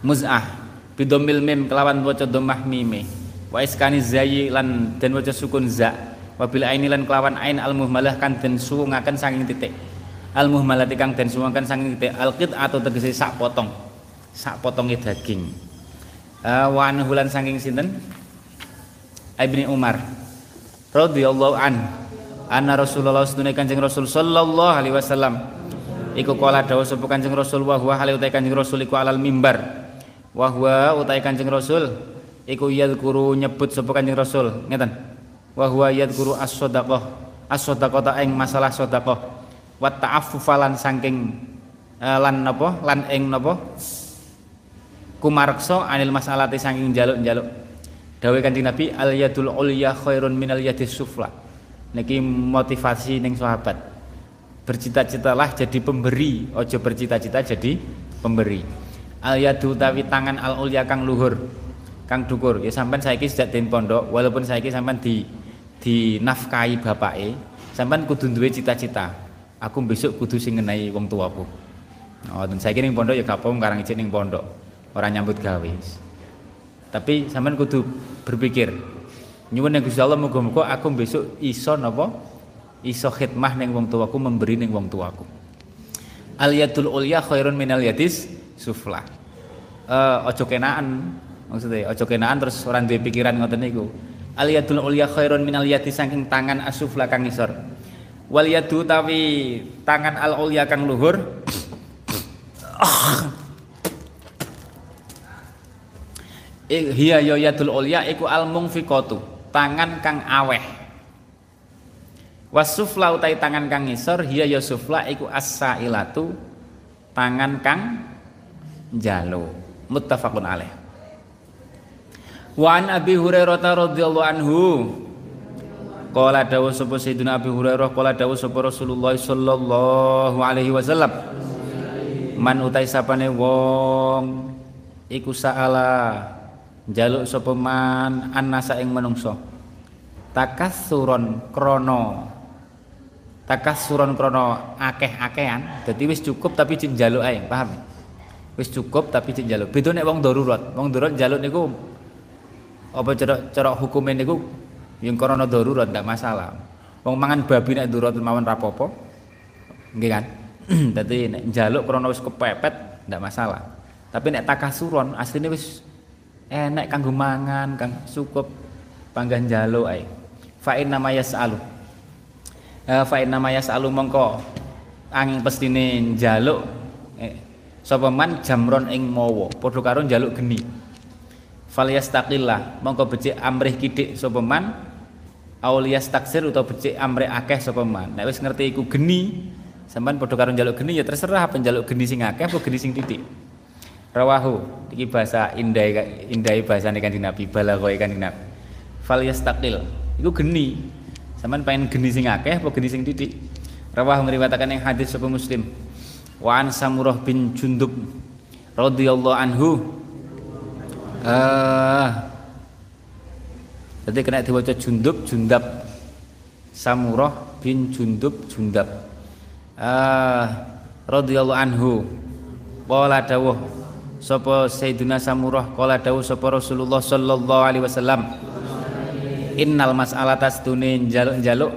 Muz'ah bidomil mim kelawan waca dhammah mime. Wa iskani zayyi lan den waca sukun za wabil aini lan kelawan ain al muhmalah kan den suwungaken saking titik. Al muhmalah kang den suwungaken saking titik. Al qit atau tegese sak potong. Sak potonge daging. Uh, wa hulan saking sinten? Ibni Umar radhiyallahu an. Anna Rasulullah sedune Kanjeng Rasul sallallahu alaihi wasallam. Iku kala dawuh sapa Kanjeng Rasul wa huwa hale utai Kanjeng Rasul iku alal mimbar. Wa huwa utai Kanjeng Rasul? Iku yadhkuru nyebut sapa Kanjeng Rasul. Ngeten wa huwa yadhkuru as-shadaqah as-shadaqah ing masalah sedekah wa ta'affufalan saking uh, lan napa lan ing napa kumareksa anil masalati saking jaluk-jaluk dawuh Kanjeng Nabi al yadul ulya khairun minal yadis sufla. Niki motivasi ning sahabat. Bercita-citalah jadi pemberi. Ojo bercita-cita jadi pemberi. Al yadu tawi tangan al ulya kang luhur kang dukur. Ya sampean saiki sejak den pondok walaupun saiki sampean di di nafkahi bapake sampean kudu duwe cita-cita. Aku besok kudu sing ngenai wong tuaku. Oh dan saiki ning pondok ya apa karang ijek ning pondok. Orang nyambut gawe. Tapi sampean kudu berpikir nyuwun yang Gusti Allah aku besok iso napa? Iso khidmah ning wong tuaku memberi ning wong tuaku. Al yadul ulya khairun minal yadis sufla. Uh, ojo kenaan maksudnya ojo kenaan terus orang duwe pikiran ngoten niku al yadul ulya khairun minal yadis saking tangan asufla kang isor wal yadu tawi tangan al ulya kang luhur. Hiya ya yadul ulya iku al mungfiqatu tangan kang aweh. Wasufla utai tangan kang ngisor hiya ya sufla iku as-sailatu tangan kang jalo. Muttafaqun alaih wa an abi hurairah radhiyallahu anhu. Qala dawu sapa Sayyidina Abi Hurairah qala dawu sapa Rasulullah sallallahu alaihi wasallam. Man utai sapane wong iku saala jaluk sapa man annasa ing menungso takassuron krana takassuron krana akeh-akehan dadi wis cukup tapi njaluk ae paham? Wis cukup tapi njaluk. Beda nek wong darurat. Wong darurat njaluk niku apa cara cara hukume niku? Yang krana darurat ndak masalah. Wong mangan babi nek darurat mawon rapopo nggih kan? Dadi nek njaluk krana wis kepepet ndak masalah. Tapi nek takasuron asline wis enek kanggo mangan kang cukup panggan jalo ae. Fa inna ma yasalu. Uh, fa inna ma yasalu mongko angin pestine njaluk. Eh, sapa man jamron ing mawa padha karo njaluk geni fal yastaqillah mongko becik amrih kidik sapa man? Auliyas taksir utawa becik amrih akeh sapa man? Nek wis ngerti iku geni sampean padha karo njaluk geni ya terserah apa njaluk geni sing akeh apa geni sing titik. Rawahu. Iki bahasa indah indah bahasa kanjeng Nabi balaghoi kanjeng Nabi. Fal yastaqil iku geni. Sampean pengen geni sing akeh apa geni sing titik? Rawahu ngriwataken yang hadis sapa muslim. Wa an samurah bin jundub radhiyallahu anhu uh, jadi kena diwaca jundub jundab samurah bin jundub jundab. Uh, radhiyallahu anhu. Qala dawuh sapa Sayyidina Samurah? Kala dawuh sapa Rasulullah sallallahu alaihi wasallam? Innal mas'alata stune njaluk-njaluk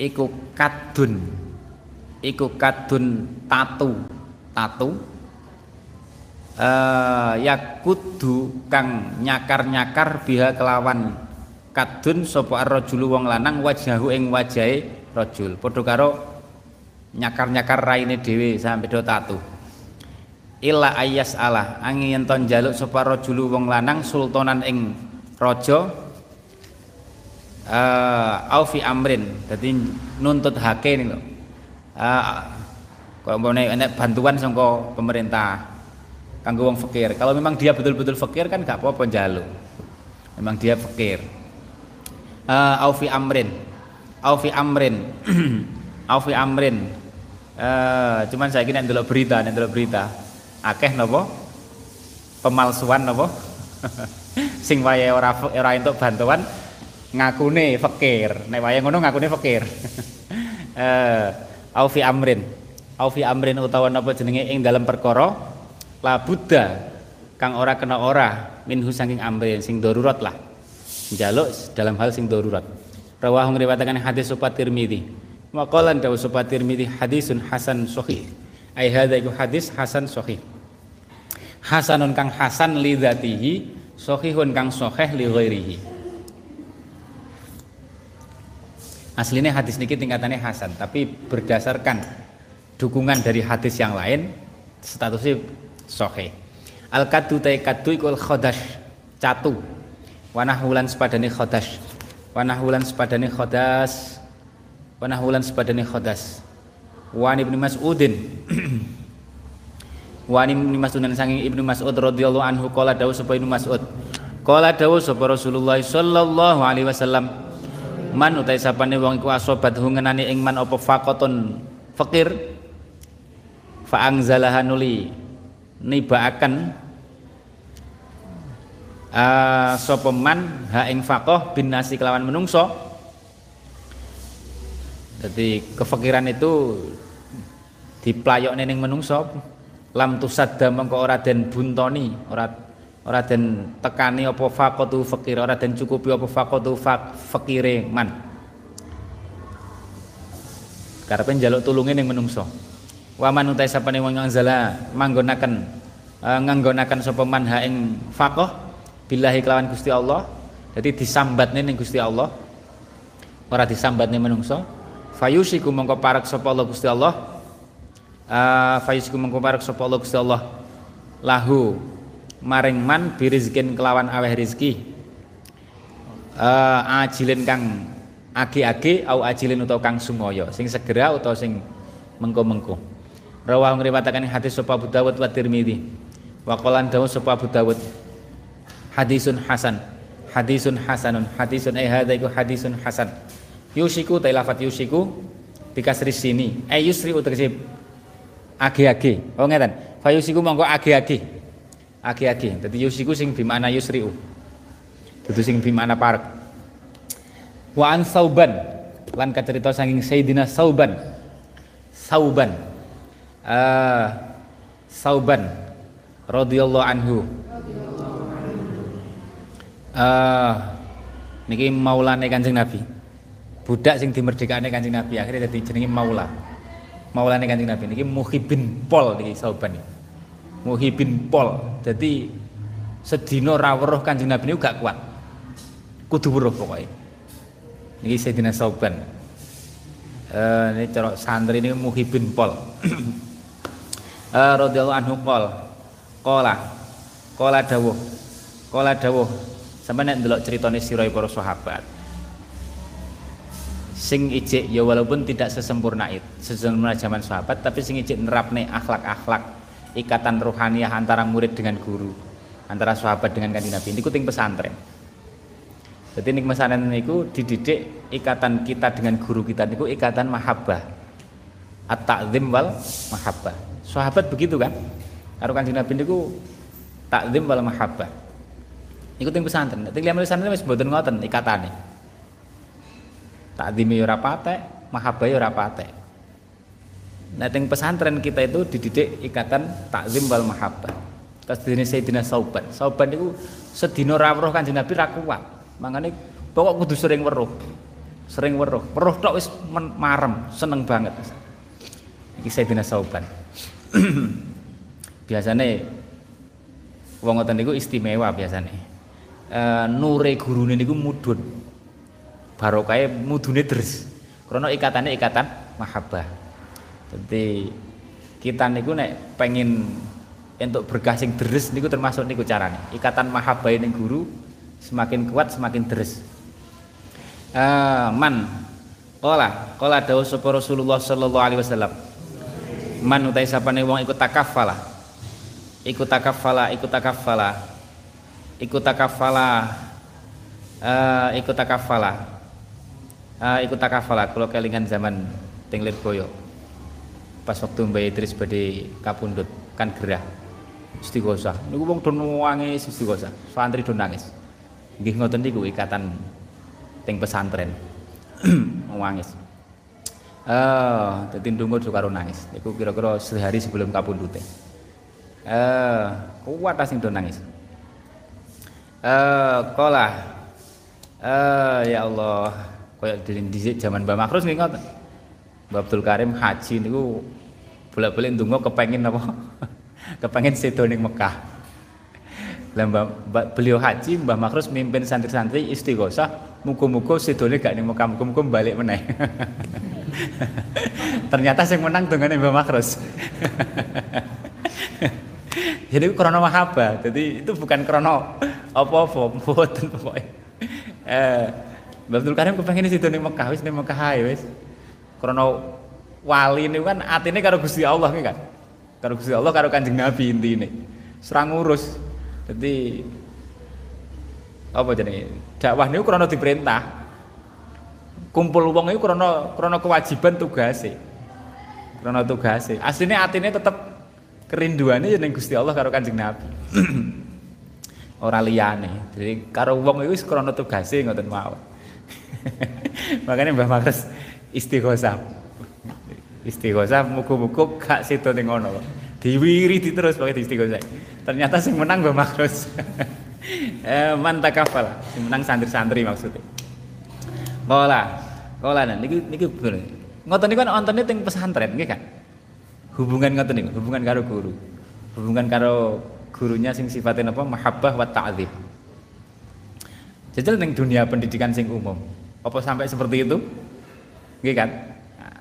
iku kadun iku kadun tatu. Tatu uh, ya kudu kang nyakar-nyakar biha kelawan kadun sapa ar-rajulu wong lanang wajahu ing wajahe rajul. Padha karo nyakar-nyakar raine dhewe sampe do tatu. Illa ayas Allah angin yen ton jaluk sapa rajulu wong lanang sultanan ing raja uh, au fi amrin. Dadi nuntut hake niku uh, kok enek bantuan sangka pemerintah kanggo wong fakir. Kalau memang dia betul-betul fakir kan gak apa-apa njaluk. Memang dia fakir. Uh, au fi amrin. Au fi amrin. Au fi amrin. Uh, cuman saya kira ndelok berita ndelok berita akeh napa pemalsuan napa sing wayahe ora ora entuk bantuan ngakune fakir. Nek wayahe ngono ngakune fakir. Eh aufi amrin. Aufi amrin utawa napa jenenge ing dalam perkara la buddha kang ora kena ora minhu saking amrin sing darurat lah. Njaluk dalam hal sing darurat. Rawahu ngriwayataken hadis supat Tirmizi maqalan dawu supat Tirmizi hadisun hasan sahih. Ai hadza iku hadis hasan sahih. Hasanun kang hasan li dzatihi sahihun kang sahih li ghairihi. Aslinya hadis niki tingkatannya hasan tapi berdasarkan dukungan dari hadis yang lain statusnya sohe al kadu tay kadu ikul khodash catu. Wanah wulan sepadane khodash. Wanah wulan sepadane khodas. Wanah wulan sepadane khodas. Wan ibnu mas'udin. Wan ibnu mas'udin sanging ibnu mas'ud radhiyallahu anhu qala dawu sapa ibnu mas'ud. Qala dawu sapa rasulullah sallallahu alaihi wasallam man utai sapane wong iku asobat hungenani ing man apa faqatun fakir fa'angzalaha nuli nibaaken uh, sapa man ha ing faqih bin nasi kelawan menungso. Jadi kefakiran itu diplayok ning menungso. Lam tusadda mengko ora den buntoni ora ora den tekani apa faqatu fakir ora den cukupi apa faqatu fakire man. Karepe njaluk tulunge ning menungso waman utai sapane wong zala manggonaken uh, nganggonaken sapa man ha ing faqih billahi kelawan Gusti Allah. Jadi disambatne ning Gusti Allah. Ora disambatne menungso. Fayusiku mongko parek sapa Allah Gusti Allah. Uh, fayusiku mongko parek sapa Allah Gusti Allah. Lahu maring man birizkin kelawan aweh rizki. Uh, ajilin kang agi-agi au ajilin utawa kang sumoyo sing segera utawa sing mengko-mengko Rawah ngriwataken hadis sapa Abu Dawud wa Tirmidzi. Wa qalan dawu sapa Abu Dawud. Hadisun hasan. Hadisun hasanun. Hadisun ai hadza iku hadisun hasan. Yusiku ta lafat yusiku bikasri sini. Ai yusri utegese age-age. Oh ngeten. Fa yusiku mongko age-age. Age-age. Dadi yusiku sing bi makna yusriu. Dudu sing bi makna parek. Wa an Sauban lan kacerita saking Sayyidina Sauban. Sauban uh, Sauban radhiyallahu anhu. Uh, niki maulane Kanjeng Nabi. Budak sing dimerdekane Kanjeng Nabi akhirnya dadi jenenge maula. Maulane Kanjeng Nabi. Niki Muhibin Pol niki Sauban niki. Muhibin Pol. Jadi sedina ra weruh Kanjeng Nabi niku gak kuat. Kudu weruh pokoknya niki Sayyidina Sauban. Uh, ini cara santri ini Muhibin Pol uh, radhiyallahu anhu qol. Qala. Qala dawuh. Qala dawuh. Sampe nek ndelok critane sira para sahabat. Sing ijik ya walaupun tidak sesempurna itu sesempurna zaman sahabat tapi sing ijik nerapne akhlak-akhlak ikatan rohaniah antara murid dengan guru antara sahabat dengan kanjeng Nabi. Niku ting pesantren. Jadi ning pesantren niku dididik ikatan kita dengan guru kita niku ikatan mahabbah. At-ta'zim wal mahabbah Sahabat begitu kan? Karo Kanjeng Nabi niku takzim wal mahabbah. Iku teng pesantren. Teng liyan pesantren wis mboten ngoten ikatane. Takzime ya ora patek, mahabbah ya ora patek. Nah teng pesantren kita itu dididik ikatan takzim wal mahabbah. Terus dene Sayyidina Sauban. Sauban niku sedina ra weruh Kanjeng Nabi ra kuat. Mangane pokok kudu sering weruh. Sering weruh. Weruh tok wis marem, seneng banget. Iki Sayyidina Sauban. biasanya wong ngoten niku istimewa biasanya e, nure gurune niku mudun. Barokahe mudune deres. Karena ikatannya ikatan mahabbah. Jadi kita niku nek pengen untuk berkah sing deres niku termasuk niku carane. Ikatan mahabbah ning guru semakin kuat semakin deres. E, man qala qala dawuh Rasulullah sallallahu alaihi wasallam man utai sapane wong ikut takafala ikut takafala ikut takafala ikut takafala uh, ikut takafala uh, ikut takafala kalau kelingan zaman tinglir boyo pas waktu Mbak Idris badhe kapundut kan gerah. Istighosah niku wong do nangis istighosah santri do nangis. Nggih ngoten niku ikatan ting pesantren. Nangis Eh, dadi ndonga karo nangis. Iku kira-kira sehari sebelum kapundhute. Eh, kuat sing do nangis. Eh, kola. Eh, ya Allah, koyo dhisik zaman Mbah Makrus nggih ngoten. Mbah Abdul Karim haji niku bolak-balik ndonga kepengin apa? kepengin sedo ning Mekah. Lah beliau haji Mbah Makrus mimpin santri-santri istighosah muga-muga sedone gak ning Mekah muga-muga balik meneh. Ternyata sing menang dongane Mbah Makros. Jadi krono mahabbah. Jadi itu bukan krono apa-apa, mboten pokoke. Eh, Mbah Abdul Karim kepengen situ ning Mekah wis ning Mekah ae wis. Krono wali ini kan atine karo Gusti Allah kan. Karo Gusti Allah karo Kanjeng Nabi intine. Serang ngurus. Jadi apa jenenge? Dakwah niku krana diperintah. Kumpul wong iku krana krana kewajiban tugase. Krana tugase. Asline atine tetep kerinduane ya ning Gusti Allah karo Kanjeng Nabi. Ora liyane. Jadi karo wong iku wis krana tugase ngoten mawon. Makanya Mbah Makres istighosah. Istighosah muga-muga gak sida ning ngono kok. Diwiridi terus pakai istighosah. Ternyata sing menang Mbah Makres. eh, mantakafal. Sing menang santri-santri maksudnya. Kola kola nah niki niki bener ngoten niku kan ontene teng pesantren nggih kan hubungan ngoten niku hubungan karo guru. Hubungan karo gurunya sing sifatnya apa? Mahabbah wa ta'zim. Jajal ning dunia pendidikan sing umum. Apa sampai seperti itu? Nggih kan nah,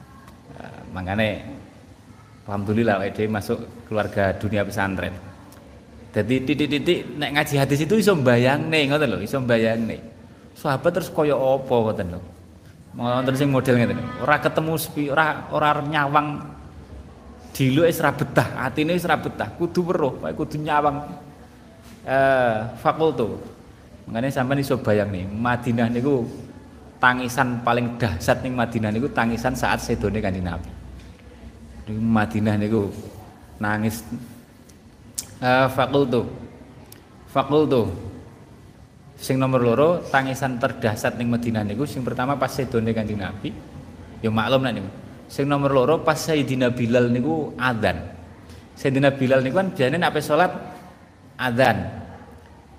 eh, makanya alhamdulillah dia masuk keluarga dunia pesantren jadi titik-titik nek ngaji hadis itu iso mbayangne ngoten lho, iso mbayangne. Sahabat terus kaya apa ngoten lho. Wonten sing model ngeten. Ora ketemu sepi, ora ora nyawang dilu wis ra betah, atine wis ra betah, kudu weruh, kudu nyawang eh fakultu. Makanya sampean iso bayang nih, Madinah niku tangisan paling dahsyat ning Madinah niku tangisan saat sedone Kanjeng Nabi. Di Madinah niku nangis uh, fakultu fakultu sing nomor loro tangisan terdahsyat ning Madinah niku sing pertama pas sedone Kanjeng Nabi. Ya maklum nek niku. Sing nomor loro pas Sayyidina Bilal niku adzan. Sayyidina Bilal niku kan biasanya nek salat adzan.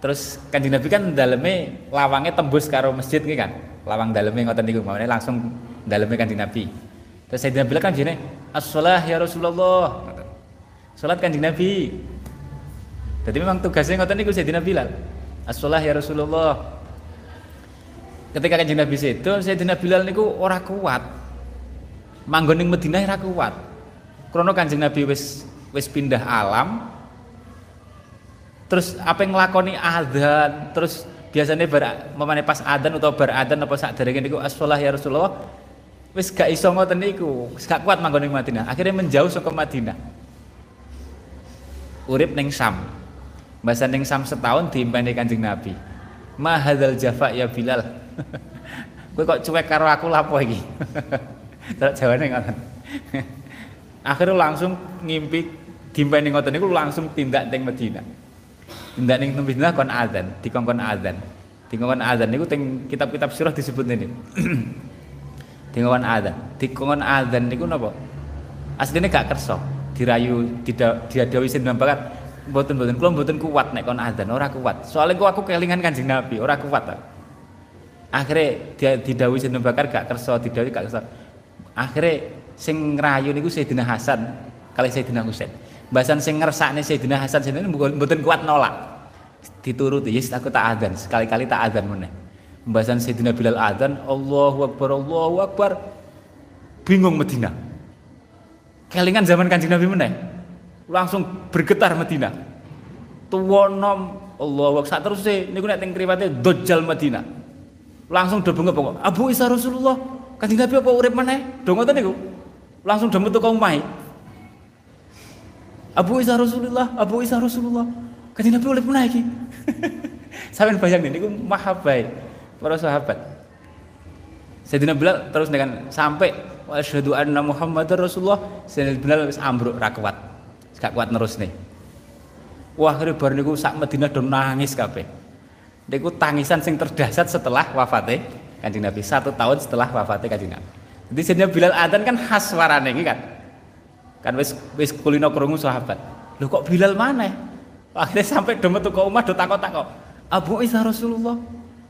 Terus Kanjeng Nabi kan daleme lawangnya tembus karo masjid nih kan? Lawang daleme ngoten niku makane langsung daleme Kanjeng Nabi. Terus Sayyidina Bilal kan jene as-shalah ya Rasulullah salat Kanjeng Nabi jadi memang tugasnya ngoten niku Sayyidina Bilal. As-shalah ya Rasulullah. Ketika kanjeng Nabi itu, Sayyidina Bilal niku ora kuat. Manggon ning Madinah ora kuat. Krono kanjeng Nabi wis wis pindah alam. Terus apa yang nglakoni adzan, terus biasanya bar memane pas adzan atau bar adzan apa sak derenge niku as-shalah ya Rasulullah. Wis gak iso ngoten niku, gak kuat manggon ning Madinah. Akhirnya menjauh saka Madinah. Urip ning Sam. Bahasa ning sam setahun diimpeni Kanjeng Nabi. Ma hadzal jafa ya Bilal. Kowe kok cuek karo aku lapo iki? Terus jawane ngoten. Akhirnya langsung ngimpi diimpeni ngoten niku langsung tindak teng Madinah. Tindak ning Madinah kon azan, dikongkon azan. Dikongkon azan niku teng kitab-kitab surah disebut ini. Dikongkon azan. Dikongkon azan niku napa? Aslinya gak kerso, dirayu didadawi sindang bakat Mboten mboten kula mboten kuat nek kon azan, ora kuat. Soalnya kok aku kelingan Kanjeng Nabi, ora kuat. Akhirnya dia didhawuhi Bakar gak kersa, didhawuhi gak kersa. Akhirnya sing ngrayu niku Sayyidina Hasan kali Sayyidina Husain. Bahasan sing ngersakne Sayyidina Hasan sendiri mboten kuat nolak. Dituruti, yes aku tak azan, sekali-kali tak azan meneh. Bahasan Sayyidina Bilal azan, Allahu Akbar, Allahu Akbar. Bingung Medina. Kelingan zaman Kanjeng Nabi meneh langsung bergetar Medina. Tuwonom Allah sak terus niku nek teng kriwate Dajjal Medina. Langsung do bengok Abu Isa Rasulullah. Kanjeng Nabi apa urip meneh? Do ngoten niku. Langsung do metu ka omahe. Abu Isa Rasulullah, Abu Isa Rasulullah. Kanjeng Nabi urip meneh iki. Sampeyan bayang niku mahabbah para sahabat. Sayyidina Bilal terus dengan sampai wa asyhadu anna Muhammadar Rasulullah Sayyidina Bilal wis ambruk ra kuat gak kuat terus nih. Wah baru niku sak Madinah do nangis kabeh. Niku tangisan sing terdahsyat setelah wafatnya kanjeng Nabi. Satu tahun setelah wafatnya kanjeng Nabi. Jadi sebenarnya Bilal Adan kan khas suarane ini kan kan wis wis kulino kerungu sahabat. Lho kok Bilal mana? Akhirnya sampai do metu ke omah do takok-takok. Abu Isa Rasulullah.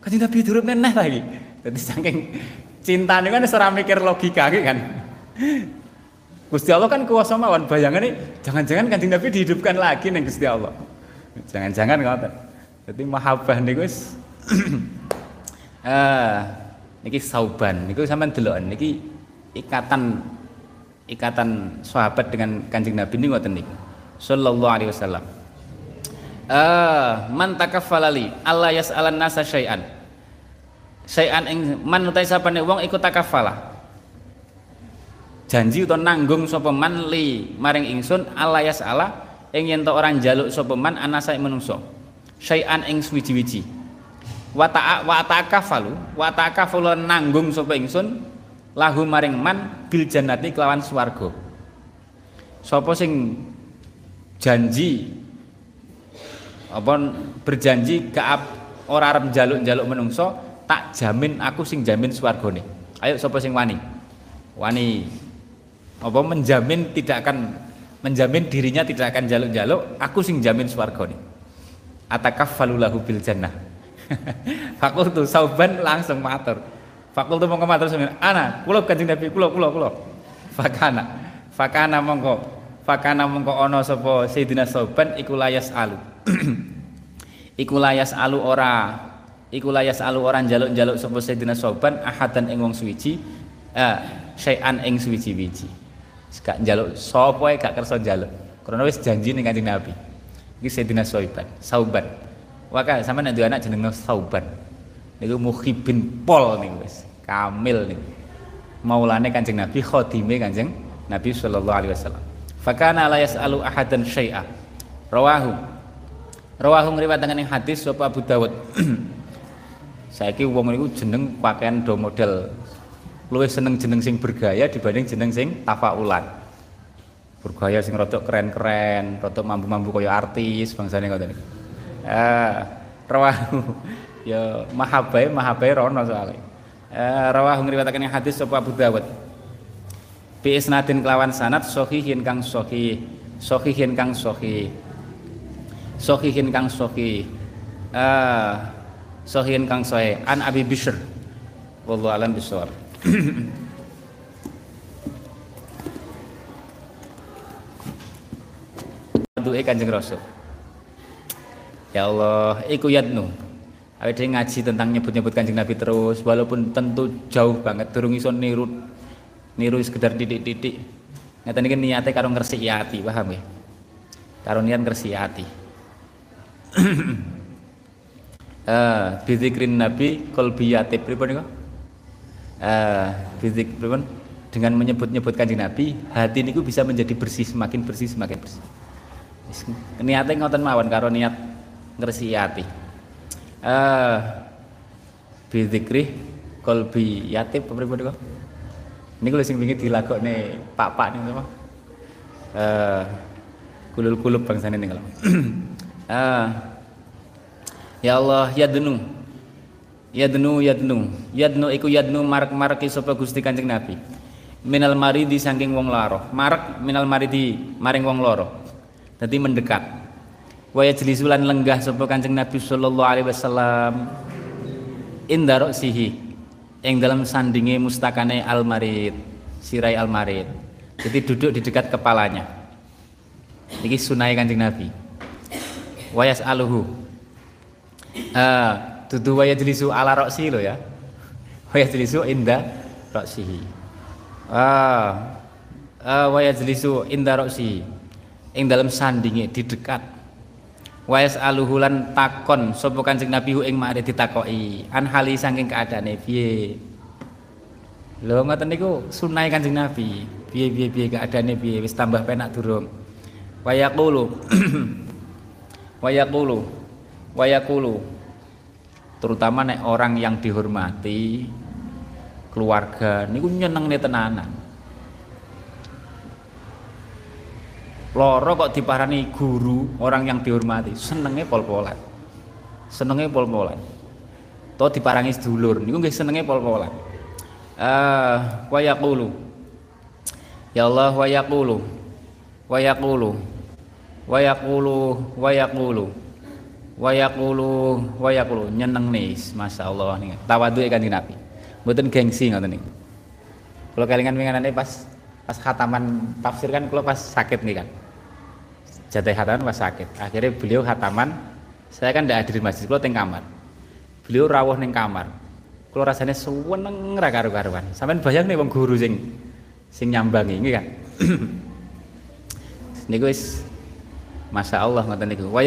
Kanjeng Nabi durung neneh lagi. Jadi saking cinta ini kan serah mikir logika kan Gusti Allah kan kuasa mawon ini jangan-jangan kanjeng Nabi dihidupkan lagi nih Gusti Allah. Jangan-jangan ngoten. Jadi mahabbah niku wis Eh, niki sauban niku sampean delok niki ikatan ikatan sahabat dengan Kanjeng Nabi niku ngoten niku. Sallallahu alaihi wasallam. Eh, man takaffalali Allah yas'alan nasa syai'an. Syai'an ing man utai sapane wong iku takaffalah. Janji utawa nanggung sapa man li maring ingsun Allah yas'ala ing yen to ora njaluk sapa man menungso. Syai'an ing suwiji-wiji. Wa ta'a wa takafalu wa takafalu nanggung sapa ingsun lahu maring man bil jannati kelawan swarga. Sapa sing janji apa berjanji gak ora arep njaluk-njaluk menungso tak jamin aku sing jamin swargane. Ayo sapa sing wani? Wani apa menjamin tidak akan menjamin dirinya tidak akan jaluk-jaluk, aku sing jamin swargane. Atakaffalu lahu bil jannah. Fakultu sauban langsung matur. Fakultu mongko matur semen, ana kula Kanjeng Nabi kula kula kula. Fakana. Fakana mongko fakana mongko ana sapa Sayyidina Sauban iku layas alu. iku layas alu ora iku layas alu ora njaluk-njaluk sapa Sayyidina Sauban ahadan ing wong suwiji eh syai'an ing suwiji-wiji. Gak njaluk sapa gak kersa njaluk. Karena wis janji ning Kanjeng Nabi. Iki Sayyidina Sauban, Sauban. Waka sampe nek anak jenenge Sauban. Niku muhibin pol niku wis. Kamil niku. Maulane Kanjeng Nabi, khadime Kanjeng Nabi sallallahu alaihi wasallam. Fakana la yas'alu ahadan syai'a. Rawahu. Rawahu ngriwayataken ing hadis sapa Abu Dawud. Saiki wong niku jeneng pakaian do model luwih seneng jeneng sing bergaya dibanding jeneng sing tafaulan. Bergaya sing rada keren-keren, rada mampu-mampu kaya artis bangsane ngoten niku. Eh, rawahu ya mahabai mahabai rono soalnya. Eh, rawahu ing hadis sapa Abu Dawud. Bi isnadin kelawan sanad sahihin kang sahih, sahihin kang sahih. Sahihin kang sahih. Eh, kang sahih an Abi Bishr. Wallahu alam bisawab. Duwe Kanjeng Rasul. Ya Allah, iku yadnu. Awake dhewe ngaji tentang nyebut-nyebut Kanjeng Nabi terus walaupun tentu jauh banget durung iso niru niru sekedar titik-titik. Ngeten iki niate karo ngresiki ati, paham ya? Karo niat ngresiki ati. Eh, bizikrin Nabi qalbi yatib pripun niku? Pripun? Dengan menyebut-nyebut Kanjeng Nabi, hati niku bisa menjadi bersih, semakin bersih, semakin bersih. Niate ngoten mawon karo niat ngresiki ati. Eh, bizikri qalbi yatib pripun niku? Niku lho sing wingi dilagokne Pak-pak niku apa? Eh, kulul-kulub bangsane niku. Eh, Ya Allah, yadnu. Yadnu, yadnu. Yadnu iku yadnu marek-mareki sapa Gusti Kanjeng Nabi. Minal maridi saking wong loro. Marek minal maridi maring wong loro. Dadi mendekat. Wa yajlisulan lenggah sapa Kanjeng Nabi sallallahu alaihi wasallam inda sihi ing dalam sandinge mustakane almarid, sirai almarid. Jadi duduk di dekat kepalanya. Iki sunai Kanjeng Nabi. Wa yas'aluhu Ah, dudu waya jelisu ala roksi lo ya. Waya jelisu inda roksihi. Ah, ah waya jelisu inda roksi. Ing dalam sandinge di dekat. Wayas aluhulan takon sapa Kanjeng Nabi ing mare ditakoki an hali saking keadaane piye. Lho ngoten niku sunai Kanjeng Nabi. Piye piye piye keadaane piye wis tambah penak durung. Wayaqulu Wayaqulu wayakulu terutama nek orang yang dihormati keluarga niku nyeneng nih tenanan. Loro kok diparani guru orang yang dihormati senengnya pol-polan. Senengnya pol-polan. To diparangi sedulur niku nggih senengnya pol-polan. Eh wayakulu ya Allah wayakulu wayakulu wayakulu wayakulu wayakulu wayakulu nyeneng nih masya Allah nih. Tawadu kan nabi. Mboten gengsi ngoten nih kalau kelingan winganane pas pas khataman tafsir kan kalau pas sakit nih kan. Jatuh khataman pas sakit. Akhirnya beliau khataman saya kan tidak hadir di masjid kalau teng kamar. Beliau rawuh neng kamar. Kula rasane seneng ra karo-karuan. Sampeyan bayang nih wong guru sing sing nyambangi nggih kan. niku wis Masya Allah ngoten niku. Wa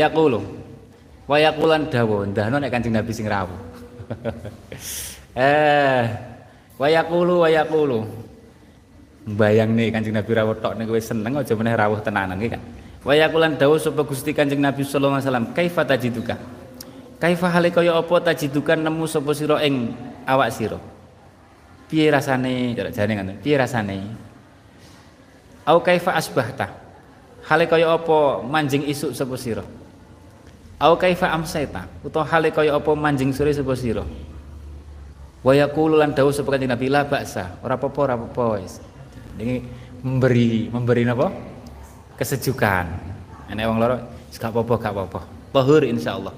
yaqulu. Wa yaqulan dawa, ndahno nek Kanjeng Nabi sing rawuh. eh, wa yaqulu wa yaqulu. Bayang nih Kanjeng Nabi rawuh tok niku wis seneng aja meneh rawuh tenanan nggih kan. Wa yaqulan dawa sapa Gusti Kanjeng Nabi sallallahu alaihi wasallam, kaifa tajiduka? Kaifa hale kaya apa tajidukan nemu sapa sira ing awak sira? Piye rasane? Jane ngoten. Piye rasane? Au kaifa asbahta? hale kaya apa manjing isuk sapa sira au kaifa amsaita? Utawa hale kaya apa manjing sore sapa sira? Wa yaqulu lan dawuh sapa kanjeng Nabi la baksa ora apa-apa ora apa-apa wis. Ini memberi memberi napa? Kesejukan. Enek wong loro gak apa-apa gak apa-apa. Tahur insyaallah.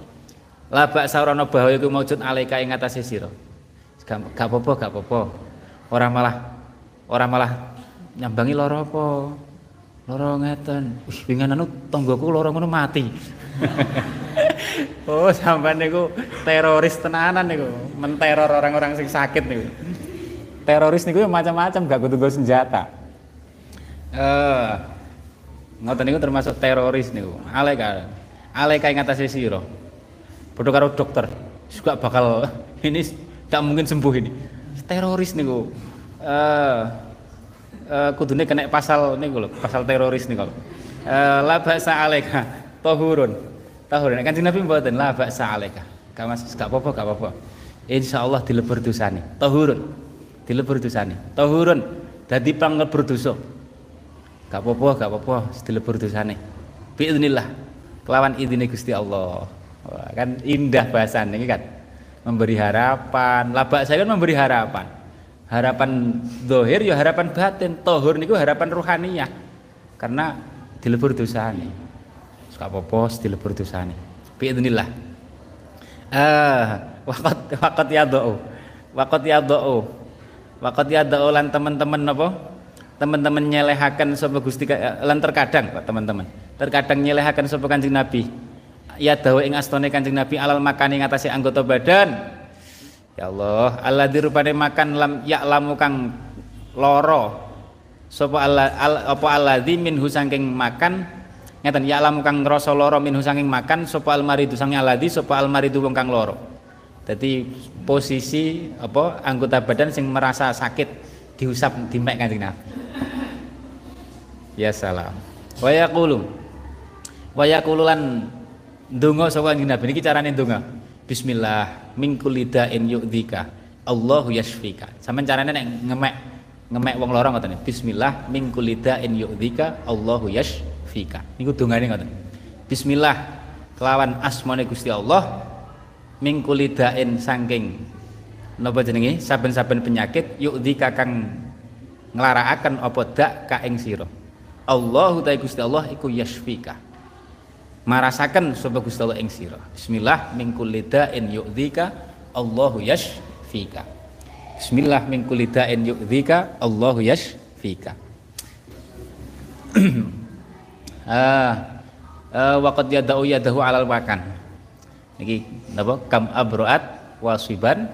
La baksa ora ana bahaya iku maujud alaika ing atase sira. Gak apa-apa gak apa-apa. Ora malah ora malah nyambangi lara apa? Loro ngeten. Wih, wingan anu tanggoku loro ngono mati. oh, sampean niku teroris tenanan niku, menteror orang-orang sing sakit niku. Teroris niku macam-macam gak kudu senjata. Eh, uh, ngoten niku termasuk teroris niku. Aleka. Aleka ing atase sira. Padha karo dokter. Juga bakal ini tak mungkin sembuh ini. Teroris niku. Eh, uh, uh, kudune kena pasal niku lho, pasal teroris niku. Uh, la ba'sa alaika tahurun. Tahurun. Kanjeng Nabi mboten la ba'sa alaika. Gak mas, gak apa-apa, gak apa-apa. Insyaallah dilebur dosane. Tahurun. Dilebur dosane. Tahurun. Dadi panglebur dosa. Gak apa-apa, gak apa-apa, dilebur dosane. Biidznillah. Kelawan idine Gusti Allah. Wah, kan indah bahasan ini kan. Memberi harapan. Laba saya kan memberi harapan harapan dohir ya harapan batin tohur niku harapan ruhaniyah karena dilebur dosane suka apa dilebur dosane. Biidznillah. Ah waqat waqat yadau waqat yadau waqat yadau lan teman-teman apa? Teman-teman nyelehaken sapa Gusti eh, lan terkadang Pak teman-teman. Terkadang nyelehaken sapa Kanjeng Nabi. Ya dawa ing astane Kanjeng Nabi alal makani ngatasi anggota badan. Ya Allah, Allah dirupane makan lam lamu kang loro. Sapa Allah al, apa alladzi minhu saking makan ngeten lamu kang ngrasa loro minhu saking makan sapa almaridu sang alladzi sapa almaridu wong kang loro. Dadi posisi apa anggota badan sing merasa sakit diusap dimek Kanjeng Nabi. Ya salam. Wa yaqulu wa yaqulu lan ndonga sapa Kanjeng Nabi niki carane ndonga. Bismillah min kulli da'in yu'dzika Allahu yashfika. Sampeyan carane nek ngemek ngemek wong lara ngoten. Bismillah min kulli da'in yu'dzika Allahu yashfika. Niku dongane ngoten. Bismillah kelawan asmane Gusti Allah min kulli da'in saking napa jenenge saben-saben penyakit yu'dzika kang nglarakaken apa dak ka ing sira. Allahu ta Gusti Allah iku yashfika marasaken sapa Gusti Allah ing sira. Bismillah min kulli da'in yu'dzika Allahu yashfika. Bismillah min kulli da'in yu'dzika Allahu yashfika. ah uh, waqad yada'u yadahu alal wakan. Niki napa kam abroat wasiban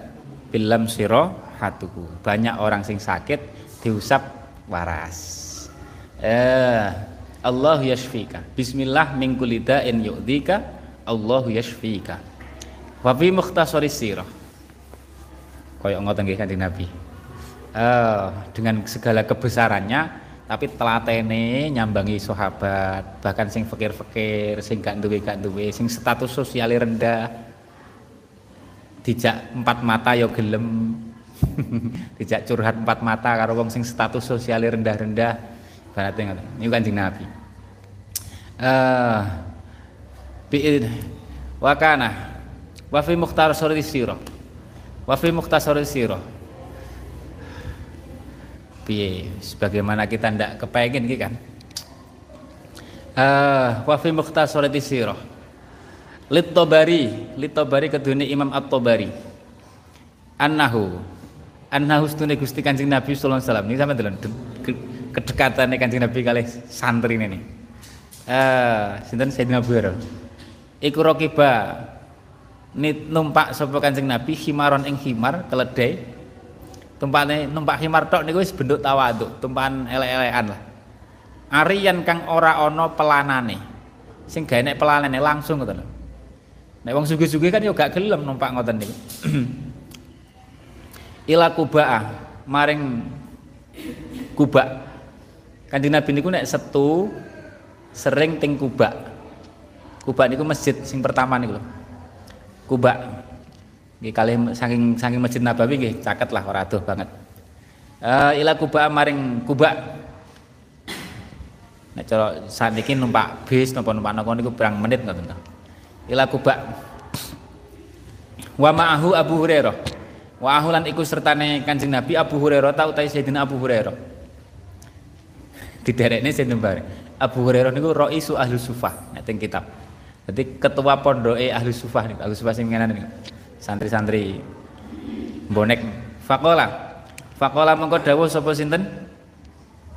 bilam siro hatuku. Banyak orang sing sakit diusap waras. Eh Allah yashfika. Bismillah min kulli da'in yu'dhika Allah yashfika. Wa fi mukhtasari sirah. Kaya ngoten nggih Kanjeng Nabi. Uh, dengan segala kebesarannya tapi telatene nyambangi sahabat bahkan sing fakir-fakir sing gak duwe gak duwe sing status sosial rendah dijak empat mata ya gelem dijak curhat empat mata karo wong sing status sosial rendah-rendah Berarti ngoten. Niku Kanjeng Nabi. Eh uh, wa kana wa fi mukhtasar sirah. Wa. Piye sebagaimana kita ndak kepengin iki kan. Eh wa fi mukhtasar sirah. Lit-Tabari, Lit-Tabari kedune Imam At-Tabari. Annahu annahu stune Gusti Kanjeng Nabi sallallahu alaihi wasallam. Ini sampeyan delon kedekatan Kanjeng Nabi kali santri ini. Eh, sinten Sayyidina Abu Hurairah. Iku rokiba nit numpak sapa Kanjeng Nabi himaron ing himar keledai tumpakne numpak himar tok niku wis bentuk tawaduk tumpakan elek-elekan lah. Arian kang ora ana pelanane sing gak enek pelanane langsung ngoten lho. Nek wong sugih-sugih kan yo gak gelem numpak ngoten niku. Ila kubaa maring kubak Kanjeng Nabi niku nek setu sering ting kubak kubak niku masjid sing pertama niku lho. Kubak nggih kali saking saking masjid Nabawi nggih caket lah ora adoh banget uh, ila kubak maring kubak nek cara sakniki numpak bis napa numpak napa niku berang menit ngoten ila kubak wa ma'ahu Abu Hurairah Wa ahulan iku sertane Kanjeng Nabi Abu Hurairah tau utai Sayyidina Abu Hurairah. Diderekne Sayyidina bareng. Abu Hurairah niku raisu ahli sufah nek teng kitab. Jadi ketua pondoke ahli sufah niku, ahli sufah sing ngene niku. Santri-santri bonek faqala. Faqala mengko dawuh sapa sinten?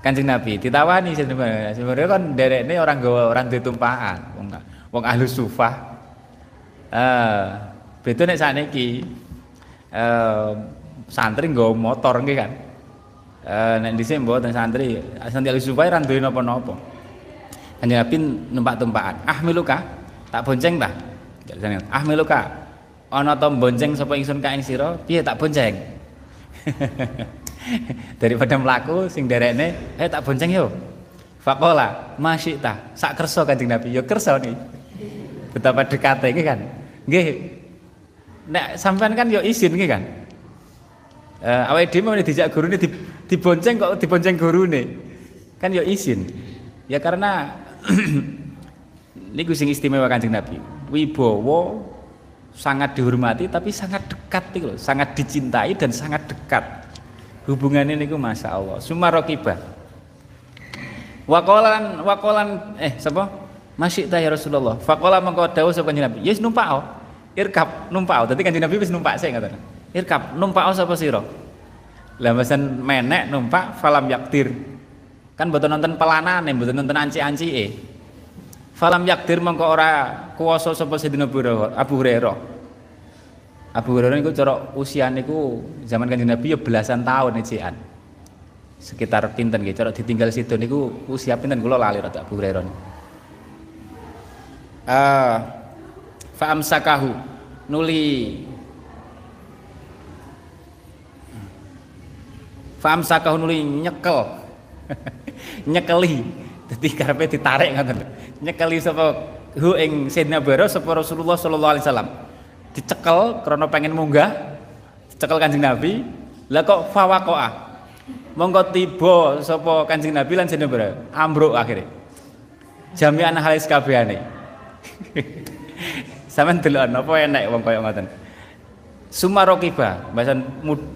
Kanjeng Nabi ditawani Sebenarnya kan derekne orang gawa orang ditumpahan wong wong ahli sufah. Eh, beda nek sakniki eh, santri nggawa motor nggih kan. Eh nek dhisik mboten santri, santri ali supaya ra duwe napa-napa. Kanjeng Nabi numpak-tumpakan. Ah miluka, tak bonceng ta? Ah miluka. Ana to bonceng sapa ingsun ka ing sira? Piye tak bonceng? Daripada mlaku sing derekne, eh tak bonceng yo. Faqala, masyita, sak kersa Kanjeng Nabi. Yo kersa nih. Betapa dekate iki kan. Nggih, nek sampean kan yo izin ki kan. Eh awake dhewe meneh dijak gurune di, dibonceng kok dibonceng gurune. Kan yo izin. Ya karena niku sing istimewa Kanjeng Nabi. Wibowo sangat dihormati tapi sangat dekat iki lho, sangat dicintai dan sangat dekat. Hubungannya niku Masya Allah. Sumarokibah. Wakolan wakolan eh sapa? Masih ya Rasulullah. Fakola mengkau dawuh sapa Nabi. Yes numpak oh irkab numpak dadi kanjeng Nabi wis numpak ngoten irkab numpak sapa sira lah mesen menek numpak falam yaktir kan mboten nonton pelanane mboten nonton anci-ancike falam yaktir mengko ora kuwasa sapa Sayyidina Abu Hurairah Abu Hurairah. Niku cara usia niku zaman kanjeng Nabi ya belasan tahun ejekan sekitar pinten nggih cara ditinggal situ niku usia pinten? Kula lali rada Abu Hurairah uh, faamsakahu nuli. Faamsakahu nuli nyekel. Nyekeli dadi karepe ditarik ngoten nyekeli sapa hu ing Sayyidina Bara sapa Rasulullah sallallahu alaihi wasallam. Dicekel karena pengen munggah dicekel Kanjeng Nabi. Lah kok fawaqa'a monggo tiba sapa Kanjeng Nabi lan Sayyidina Bara ambruk akhirnya jami'an halis kabehane. Sampeyan delok napa enek wong kaya ngoten. Sumarokiba,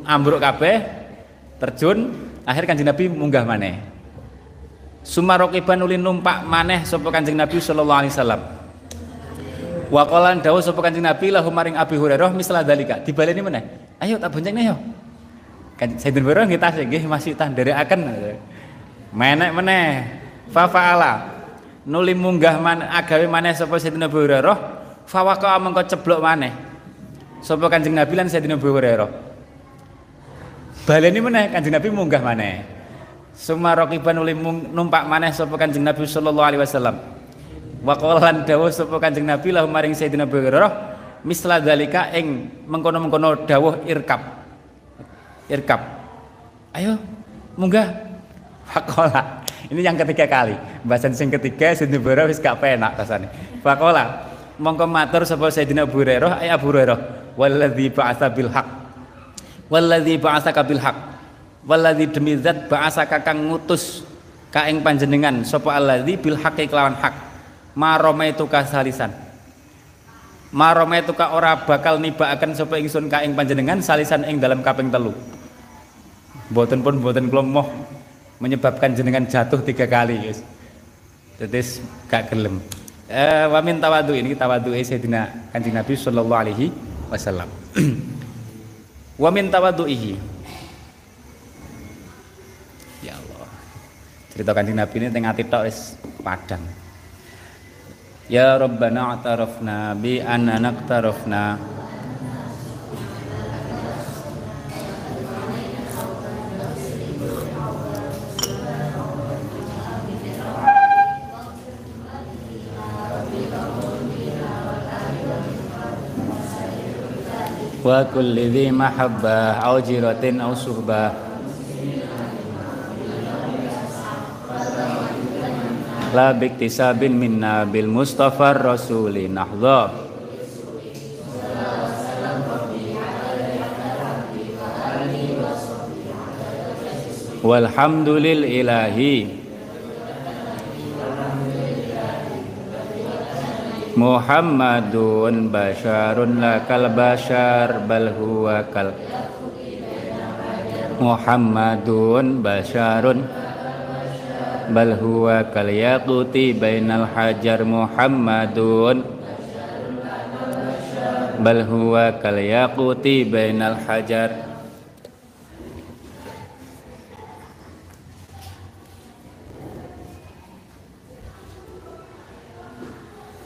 ambruk kabeh terjun akhir Kanjeng Nabi munggah maneh. Sumarokiba nuli numpak maneh sapa Kanjeng Nabi sallallahu alaihi wasallam. Wa qala dawuh sapa Kanjeng Nabi lahu maring Abi Hurairah misla dalika. Dibaleni meneh. Ayo tak boncengne yo. Kan Sayyidina Hurairah nggih tasih nggih masih tah nderekaken. Menek meneh. Fa fa'ala nuli munggah man agawe maneh sapa Sayyidina Abu Hurairah fawaqa mengko ceblok maneh sapa Kanjeng Nabi lan Sayyidina Abu Hurairah baleni meneh Kanjeng Nabi munggah maneh summa raqiban uli numpak maneh sapa Kanjeng Nabi sallallahu alaihi wasallam. Wa qala lan dawuh sapa Kanjeng Nabi lahum maring Sayyidina Abu Hurairah misla dalika ing mengkono-mengkono dawuh irkab. Irkab. Ayo munggah. Fakola. Ini yang ketiga kali. Bahasan sing ketiga Sayyidina Abu Hurairah wis gak penak rasane. Fakola mongko matur sapa Sayyidina Abu Hurairah. Ay Abu Hurairah. Walladzi ba'atsa bil haq walladzi ba'atsaka bil haq walladzi demi zat ba'atsaka kang ngutus ka ing panjenengan sapa alladzi bil haqqi kelawan hak. Maromaitu kasalisan maromaitu ka ora bakal nibakaken sapa ingsun ka ing panjenengan salisan ing dalam kaping telu. Mboten pun mboten kula moh menyebabkan jenengan jatuh tiga kali guys. Jadi gak gelem. Eh, wa min tawadu ini tawadu Sayyidina Kanjeng Nabi sallallahu alaihi wasallam. wa min tawadu'ihi. Ya Allah. Cerita Kanjeng Nabi ini tengah ati tok wis padang. Ya Rabbana atarafna bi annana naqtarafna wa kulli dhi mahabbah au jiratin au suhbah la biktisabin minna bil mustafa rasuli nahdha walhamdulil ilahi Muhammadun basharun lakal bashar bal huwa kal Muhammadun basharun bal huwa kal yaquti bainal hajar Muhammadun. Bal huwa kal yaquti bainal hajar